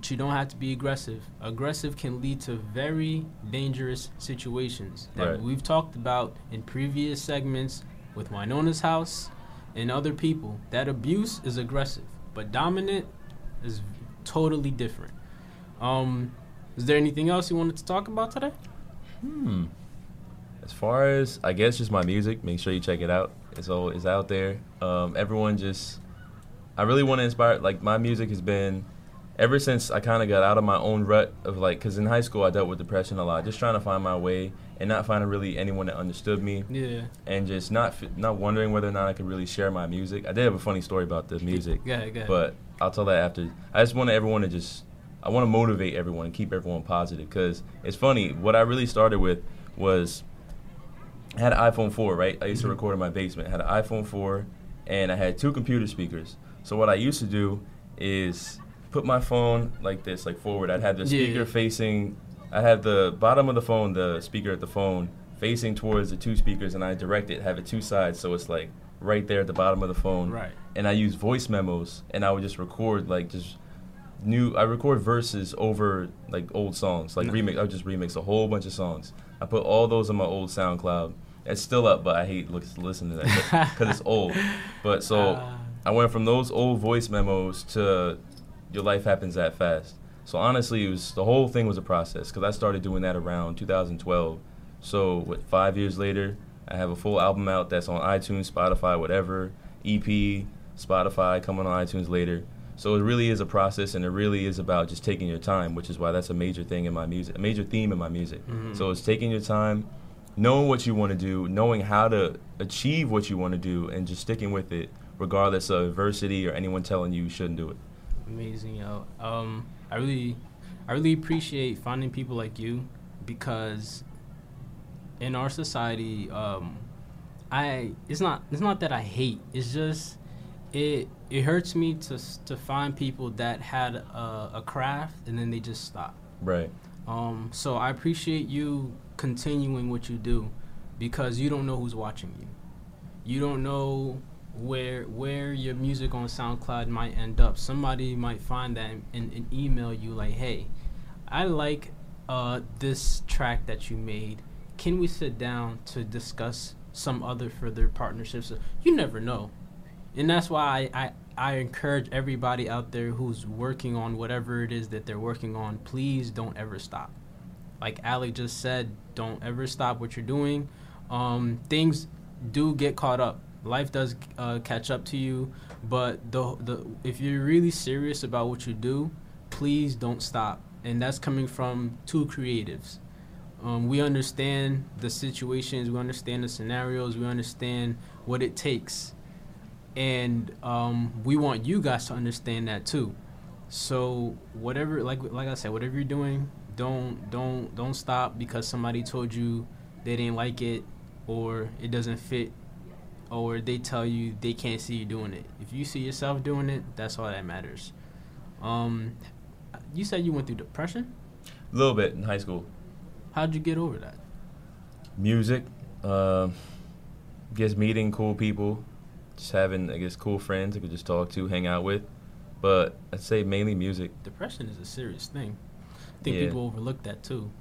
but you don't have to be aggressive. Aggressive can lead to very dangerous situations that Right. we've talked about in previous segments with Winona's house and other people. That abuse is aggressive, but dominant is totally different. Um, is there anything else you wanted to talk about today? Hmm. As far as I guess just my music, make sure you check it out. It's all it's out there. Um, everyone just I really want to inspire like my music has been ever since I kind of got out of my own rut of like cuz in high school I dealt with depression a lot, just trying to find my way and not finding really anyone that understood me Yeah. and just not not wondering whether or not I could really share my music. I did have a funny story about the music. Go ahead. But I'll tell that after. I just want everyone to just, I want to motivate everyone and keep everyone positive because it's funny. What I really started with was, I had an iPhone 4, right? I used to Mhm. record in my basement. I had an iPhone 4 and I had two computer speakers. So what I used to do is put my phone like this, like forward. I'd have the Yeah. speaker facing, I had the bottom of the phone, the speaker at the phone, facing towards the two speakers and I direct it, have it two sides. So it's like right there at the bottom of the phone right. and I use voice memos and I would just record like just new I record verses over like old songs like remix I would just remix a whole bunch of songs I put all those on my old SoundCloud it's still up but I hate look, listen to that because it's old but so Ah. I went from those old voice memos to your life happens that fast so honestly it was the whole thing was a process because I started doing that around 2012 so what five years later I have a full album out that's on iTunes Spotify whatever EP Spotify coming on iTunes later. So it really is a process, and it really is about just taking your time, which is why that's a major thing in my music, a major theme in my music. Mhm. So it's taking your time, knowing what you want to do, knowing how to achieve what you want to do, and just sticking with it, regardless of adversity or anyone telling you you shouldn't do it. Amazing, yo. Um, I really, I really appreciate finding people like you because in our society, um, I it's not it's not that I hate. It's just it it hurts me to to find people that had a, a craft and then they just stop. Right. Um, so I appreciate you continuing what you do because you don't know who's watching you. You don't know where where your music on SoundCloud might end up. Somebody might find that and, and, email you like, "Hey, I like uh, this track that you made. Can we sit down to discuss some other further partnerships?" You never know, and that's why I, I I encourage everybody out there who's working on whatever it is that they're working on. Please don't ever stop. Like Ali just said, don't ever stop what you're doing. Um, things do get caught up. Life does uh, catch up to you, but the the if you're really serious about what you do, please don't stop. And that's coming from two creatives. Um, we understand the situations, we understand the scenarios, we understand what it takes, and um, we want you guys to understand that too. So whatever, like like I said, whatever you're doing, don't don't don't stop because somebody told you they didn't like it or it doesn't fit or they tell you they can't see you doing it. If you see yourself doing it, that's all that matters. Um, you said you went through depression. A little bit in high school. How'd you get over that? Music, uh, guess meeting cool people, just having I guess cool friends I could just talk to, hang out with. But I'd say mainly music. Depression is a serious thing. I think Yeah. people overlook that too.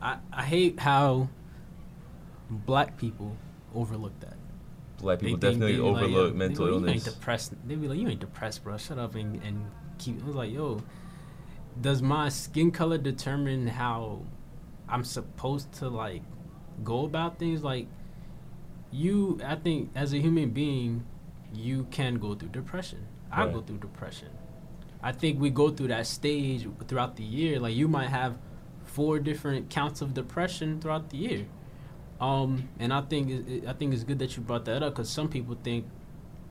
I, I hate how black people overlook that. Black people They definitely they like, overlook yo, mental they You illness. ain't depressed. They be like, you ain't depressed, bro. Shut up and, and keep. I was like, yo, does my skin color determine how I'm supposed to like go about things? Like, you, I think, as a human being, you can go through depression. I Right. go through depression. I think we go through that stage throughout the year. Like, you might have four different counts of depression throughout the year. Um, and I think it, I think it's good that you brought that up because some people think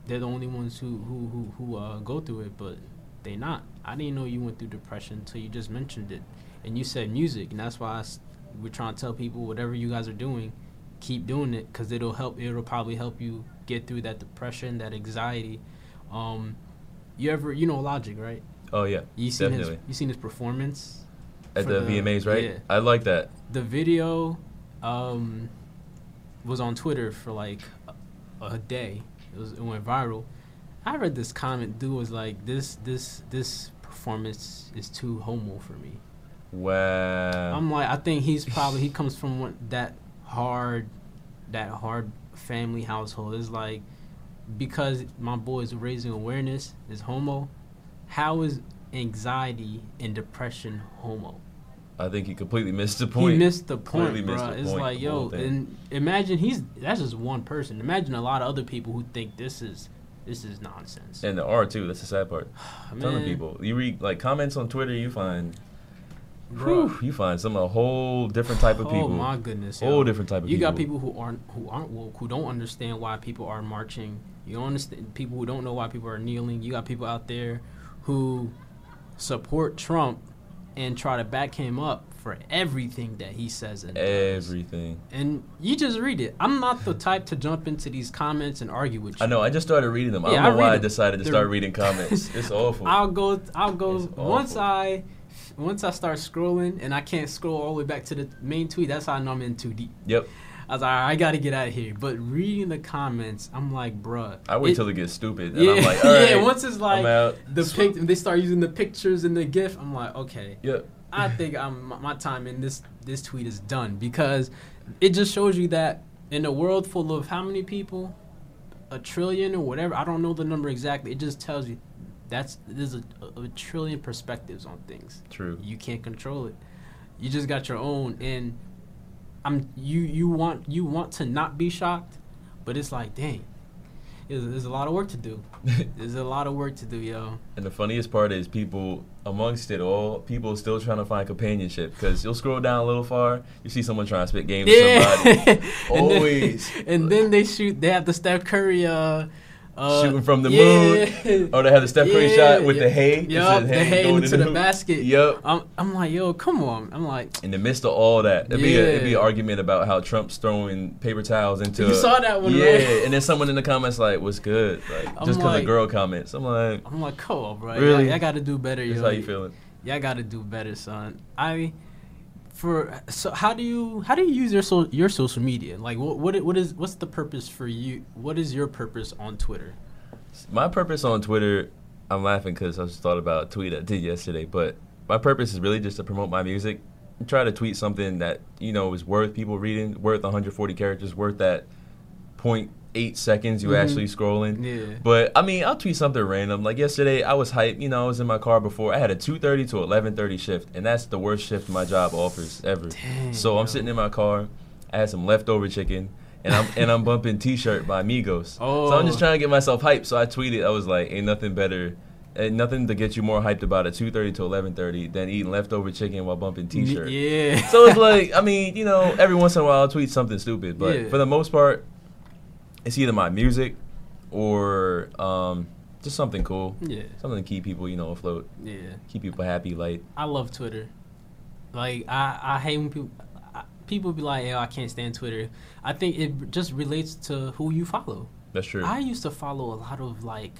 they're the only ones who who who, who uh, go through it, but they not. I didn't know you went through depression until you just mentioned it, and you said music, and that's why I we're trying to tell people whatever you guys are doing, keep doing it because it'll help. It'll probably help you get through that depression, that anxiety. Um, you ever you know Logic, right? Oh yeah, You seen definitely. his you seen his performance At for the, VMAs, right? Yeah I like that. the video um, was on Twitter for like a, a day. It was it went viral. I read this comment. Dude was like, "This this this performance is too homo for me." Wow. I'm like, I think he's probably he comes from one, that hard, that hard family household. It's like because my boy is raising awareness is homo. How is anxiety and depression homo? I think he completely missed the point. He missed the point, bro. missed the It's point like, of the whole yo, and imagine he's that's just one person. Imagine a lot of other people who think this is this is nonsense. and the art too. That's the sad part. A ton of people. You read like comments on Twitter. You find, bro. whew, you find some a whole different type of oh people. Oh my goodness, yo. whole different type of You people. You got people who aren't who aren't woke, who don't understand why people are marching. You don't understand people who don't know why people are kneeling. You got people out there who support Trump and try to back him up for everything that he says and does. Everything. And you just read it. I'm not the type to jump into these comments and argue with you. I know. I just started reading them. I Yeah, don't I know why I decided to They're- start reading comments. It's awful. I'll go. I'll go It's once awful. I once I start scrolling and I can't scroll all the way back to the main tweet. That's how I know I'm in too deep. yep. I was like, "Alright, I got to get out of here. But reading the comments, I'm like, bruh. I wait it- till it gets stupid, and Yeah, I'm like, all right, yeah. Once it's like the pic, they start using the pictures and the GIF. I'm like, okay. Yep. I think I'm my- my time in this this tweet is done because it just shows you that in a world full of how many people, a trillion or whatever. I don't know the number exactly. It just tells you that's there's a, a, a trillion perspectives on things. True. You can't control it. You just got your own, and I'm you you want you want to not be shocked, but it's like dang, there's, there's a lot of work to do. There's a lot of work to do, yo. And the funniest part is people amongst it all, people still trying to find companionship because you'll scroll down a little far, you see someone trying to spit game to somebody. and Always. Then, and then they shoot. They have the Steph Curry. Uh, uh, Shooting from the yeah. moon. Or they have the Steph Curry Yeah, shot with yeah. the hay. It Yup, the hay into in the basket. Yep. I'm, I'm like, yo, come on. I'm like, In the midst of all that, it'd, be a, it'd be an argument about how Trump's throwing paper towels into. You saw that one, yeah, right? and then someone in the comments like, "What's good?" Like I'm just because like- a girl comments. I'm like, I'm like, come on, bro. Really? Y'all, got to do better, "This yo. how you feeling?" Y'all got to do better, son. I, for so how do you how do you use your so, your social media? Like, what what what is what's the purpose for you? What is your purpose on Twitter? My purpose on Twitter, I'm laughing because I just thought about a tweet I did yesterday. But my purpose is really just to promote my music. Try to tweet something that you know is worth people reading, worth 140 characters, worth that 0.8 seconds you Mhm. actually scrolling. Yeah. But I mean, I'll tweet something random. Like yesterday, I was hyped. You know, I was in my car before. I had a 2:30 to 11:30 shift, and that's the worst shift my job offers ever. Dang, so I'm bro. sitting in my car. I had some leftover chicken, and I'm and I'm bumping T-shirt by Migos. Oh. So I'm just Oh. trying to get myself hyped. So I tweeted. I was like, "Ain't nothing better." Ain't nothing to get you more hyped about at 2:30 to 11:30 than eating leftover chicken while bumping T-shirt. Yeah. So it's like, I mean, you know, every once in a while I'll tweet something stupid, but Yeah. for the most part, it's either my music or um, just something cool, yeah. something to keep people, you know, afloat, Yeah. keep people happy, light. I love Twitter. Like I, I hate when people I, people be like, "Yo, I can't stand Twitter." I think it just relates to who you follow. That's true. I used to follow a lot of like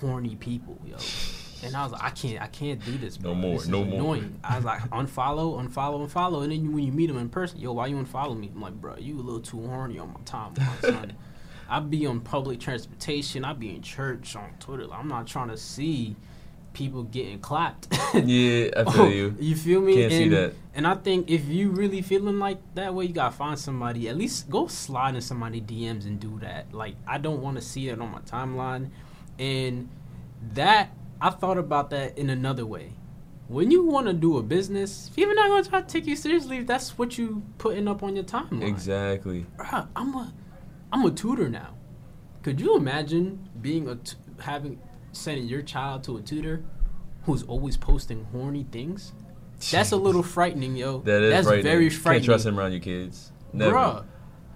horny people, yo, and I was like, "I can't, I can't do this." Bro. No more, This is no more. annoying. I was like, "Unfollow, unfollow, unfollow," and then you, when you meet them in person, yo, why you unfollow me? I'm like, "Bro, you a little too horny on my timeline, son." I be on public transportation. I be in church on Twitter. Like, I'm not trying to see people getting clapped. Yeah, I feel you. You feel me? Can't see and, that. And I think if you really feeling like that way, you gotta find somebody. At least go slide in somebody DMs and do that. Like I don't want to see that on my timeline. And that I thought about that in another way. When you want to do a business, people not gonna try to take you seriously if that's what you putting up on your timeline. Exactly. Bruh, I'm a, I'm a tutor now. Could you imagine being a t- having sending your child to a tutor who's always posting horny things? That's a little frightening, yo. That is That's frightening. very Can't trust him around your kids. Never. Bruh.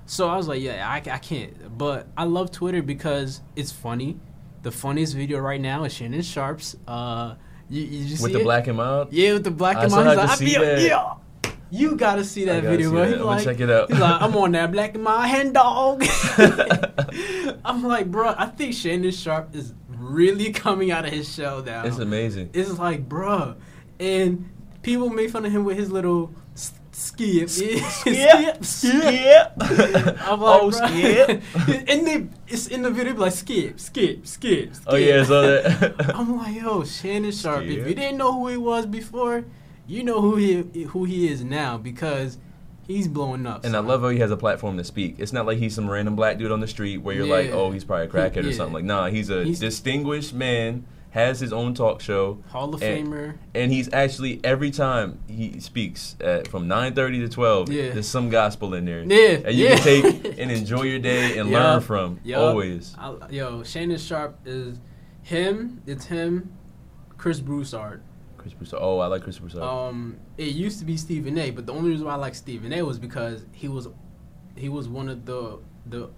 So I was like, yeah, I, I can't. But I love Twitter because it's funny. The funniest video right now is Shannon Sharpe's. Uh, you, you just With the it? black and mild. Yeah, with the black I and still mild. have to like, see I feel, that. yeah. You gotta see that gotta video, see bro. that. He's like, check it out. He's like, I'm on that black and mild hand dog. I'm like, bro, I think Shannon Sharp is really coming out of his shell now. It's amazing. It's like, bro, And people make fun of him with his little s- skip. skip. Skip. I'm like, Oh, bruh. skip. and they, it's in the video, like, skip, skip, skip, skip. Oh yeah, so that. I'm like, yo, Shannon Sharpe. If you didn't know who he was before, you know who he who he is now because he's blowing up. And I love how he has a platform to speak. It's not like he's some random black dude on the street where you're like, oh, he's probably a crackhead or something. Like, nah, he's a He's- distinguished man, has his own talk show, Hall of and- Famer. and he's actually every time he speaks at, from 9:30 to 12, Yeah. there's some gospel in there. Yeah, and you yeah. can take and enjoy your day and Yup, learn from yup. always. I, yo, Shannon Sharpe is him. It's him. Chris Broussard. Chris Broussard. Oh, I like Chris Broussard. Um, it used to be Stephen A. But the only reason why I like Stephen A. was because he was, he was one of the the,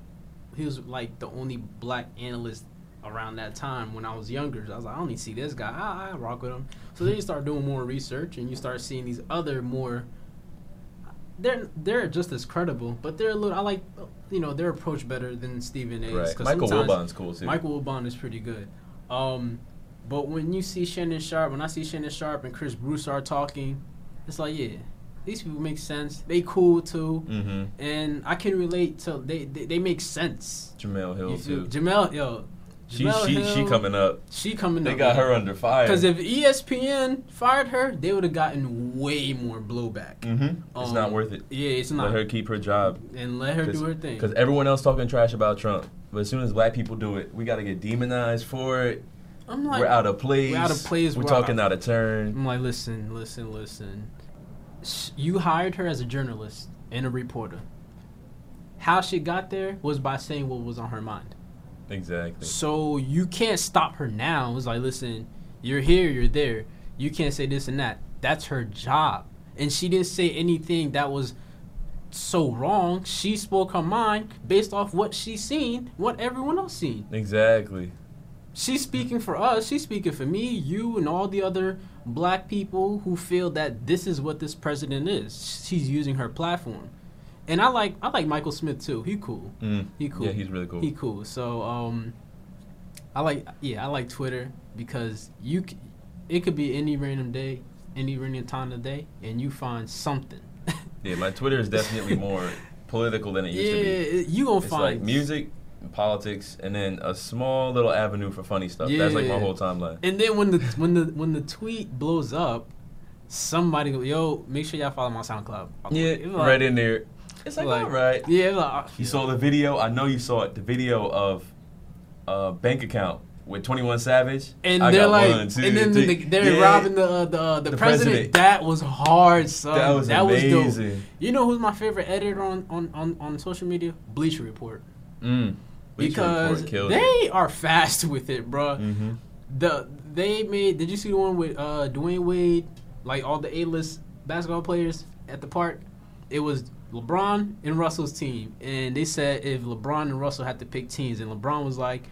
he was like the only black analyst around that time when I was younger. I was like, I only see this guy. I, I rock with him. So then you start doing more research and you start seeing these other more. They're they're just as credible, but they're a little. I like, you know, their approach better than Stephen A.'s. right. 'cause Michael Wilbon's cool too. Michael Wilbon is pretty good. Um, but when you see Shannon Sharpe, when I see Shannon Sharpe and Chris Broussard talking, it's like, yeah, these people make sense. They cool too, mm-hmm. and I can relate to. They they, they make sense. Jemele Hill too. Jemele, yo, She Jemele she she coming up. She coming They up. They got her under fire. Because if ESPN fired her, they would have gotten way more blowback. mm-hmm. it's not Um, worth it. Yeah, it's not. Let her keep her job. and let her do her thing. Because everyone else talking trash about Trump. But as soon as black people do it, we got to get demonized for it. I'm like, we're out of place. we're out of place, We're we're talking out- out of turn. I'm like, listen, listen, listen. You hired her as a journalist and a reporter. How she got there was by saying what was on her mind. Exactly. So you can't stop her now. It's like, listen, you're here, you're there. You can't say this and that. That's her job. And she didn't say anything that was so wrong. She spoke her mind based off what she's seen, what everyone else seen. Exactly. She's speaking for us. She's speaking for me, you, and all the other black people who feel that this is what this president is. She's using her platform, and I like I like Michael Smith too. He cool. Mm. He cool. Yeah, he's really cool. He cool. So um, I like yeah I like Twitter because you c- it could be any random day, any random time of the day, and you find something. yeah, my Twitter is definitely more political than it used yeah, to be. it- you gonna It's find like music, politics, and then a small little avenue for funny stuff. Yeah. That's like my whole timeline. And then when the when the when the tweet blows up, somebody go, yo, make sure y'all follow my SoundCloud. Yeah, like- right in there. It's like, like- all right. Yeah, like, You saw the video. I know you saw it. The video of uh, bank account with Twenty One Savage. and I they're like, one, two, and then the, they're Yeah. robbing the uh, the uh, the, The president. president. That was hard, son. That was dope. amazing. You know who's my favorite editor on on on, on social media? Bleacher Report. Mm. Bleacher because Report killed they are fast with it, bro. Mm-hmm. The they made. Did you see the one with uh, Dwyane Wade? Like all the A list basketball players at the park. It was LeBron and Russell's team, and they said if LeBron and Russell had to pick teams, and LeBron was like,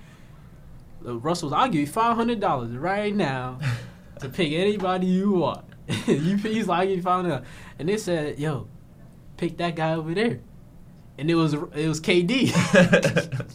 Russell's, I'll give you five hundred dollars right now to pick anybody you want. you he's like, I'll give you five hundred, and they said, yo, pick that guy over there, and it was it was KD.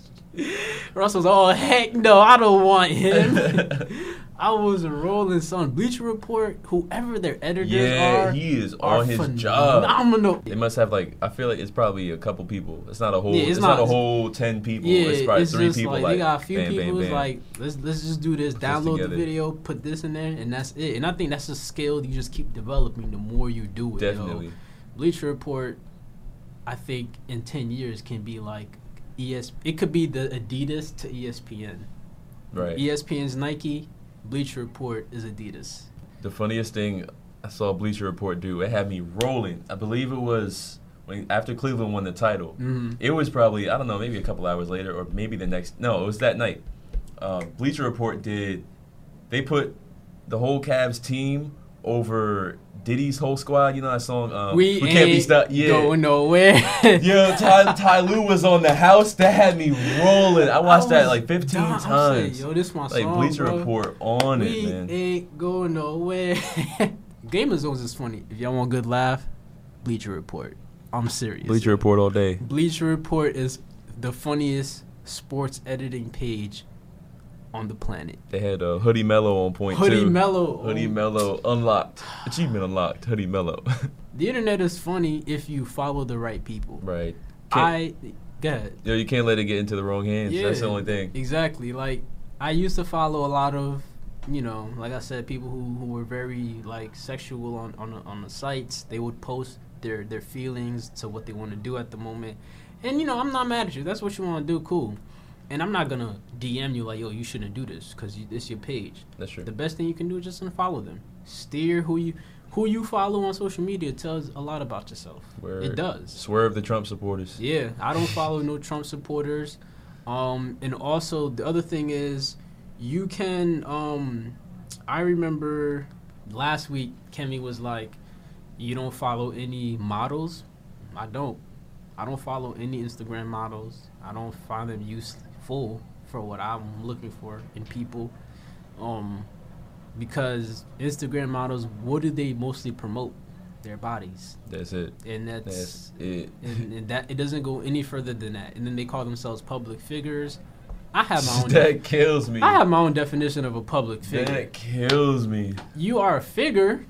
Russell's oh heck no, I don't want him. I was rolling some Bleacher Report, whoever their editors yeah, are, he is on his job. phenomenal. They must have like I feel like it's probably a couple people. It's not a whole. Yeah, it's, it's not, not- a whole ten people. Yeah, it's probably it's three just people. like, Like, they got a few bam, people bam, bam. like, let's let's just do this, download the video, put this in there, and that's it. And I think that's a skill you just keep developing the more you do it. yo. definitely. Bleacher Report, I think in ten years can be like ES. It could be the Adidas to ESPN. Right. ESPN's Nike. Bleacher Report is Adidas. The funniest thing I saw Bleacher Report do, it had me rolling. I believe it was when after Cleveland won the title. Mm-hmm. It was probably I don't know, maybe a couple hours later, or maybe the next. No, it was that night. Uh, Bleacher Report did. They put the whole Cavs team over Diddy's whole squad. You know that song? Um, we, can't be stopped. Yeah. going nowhere. Yeah, Ty, Ty Lue was on the house. That had me rolling. I watched that was like 15 dying. I was times. like, Yo, this my like song, Bleacher bro. Report on we it, man. ain't going nowhere. Game of Zones is funny. If y'all want a good laugh, Bleacher Report. I'm serious. Bleacher Report all day. Bleacher Report is the funniest sports editing page on the planet. They had uh, Hoodie Melo on point Hoodie too. Melo. Hoodie Melo unlocked. Achievement unlocked. Hoodie Melo. The internet is funny if you follow the right people. right. Can't, I go ahead. yo, you can't let it get into the wrong hands. That's the only thing. Exactly. Like I used to follow a lot of, you know, like I said, people who, who were very like sexual on on the, on the sites. They would post their their feelings to what they want to do at the moment, and you know, I'm not mad at you. That's what you want to do. Cool. And I'm not gonna DM you like, yo, you shouldn't do this because it's your page. That's true. The best thing you can do is just unfollow them. Steer who you who you follow on social media tells a lot about yourself. Word. It does. Swerve the Trump supporters. Yeah, I don't follow no Trump supporters. Um, and also the other thing is, you can. Um, I remember last week Kemi was like, "You don't follow any models." I don't. I don't follow any Instagram models. I don't find them useful for what I'm looking for in people. Um, because Instagram models, what do they mostly promote? Their bodies, That's it. and that's That's it. and, and that it doesn't go any further than that. And then they call themselves public figures. I have my own. that kills me. I have my own definition of a public figure. that kills me. You are a figure,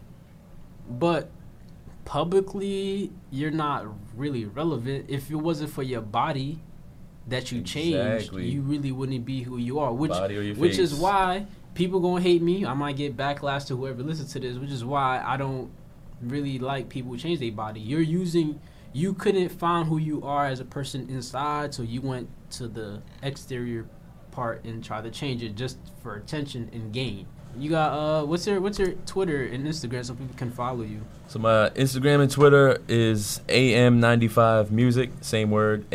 but publicly you're not really relevant. If it wasn't for your body that you changed, you really wouldn't be who you are. Which Body or your which is why people gonna hate me. I might get backlash to whoever listens to this, which is why I don't really like people who change their body. You're using you couldn't find who you are as a person inside, so you went to the exterior part and try to change it just for attention and gain. You got uh what's your what's your Twitter and Instagram so people can follow you? So my Instagram and Twitter is am95 music, same word,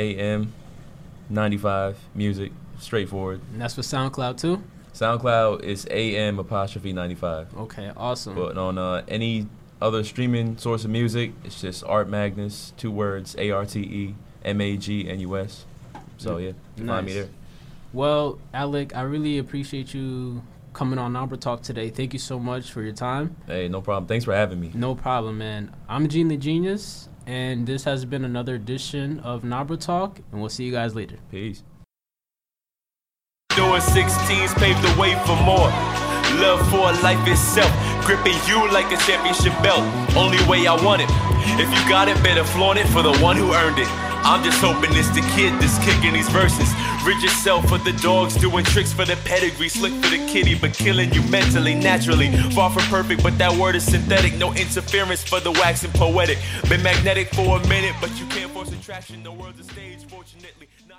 am95 music, straightforward. And that's for SoundCloud too? SoundCloud is am apostrophe 95. Okay, awesome. But on uh, any other streaming source of music, it's just Arte Magnus, two words, A R T E M A G N U S. So yeah, you can find me there. Well, Alec, I really appreciate you coming on Nabra Talk today. Thank you so much for your time. Hey, no problem. Thanks for having me. No problem, man. I'm Gene the Genius, and this has been another edition of Nabra Talk, and we'll see you guys later. Peace. Doing 16s paved the way for more. Love for life itself, gripping you like a championship belt. Only way I want it. If you got it, better flaunt it for the one who earned it. I'm just hoping it's the kid that's kicking these verses. Rid yourself for the dogs, doing tricks for the pedigree, slick for the kitty, but killing you mentally, naturally. Far from perfect, but that word is synthetic. No interference for the waxing poetic. Been magnetic for a minute, but you can't force attraction. The world's a stage, fortunately.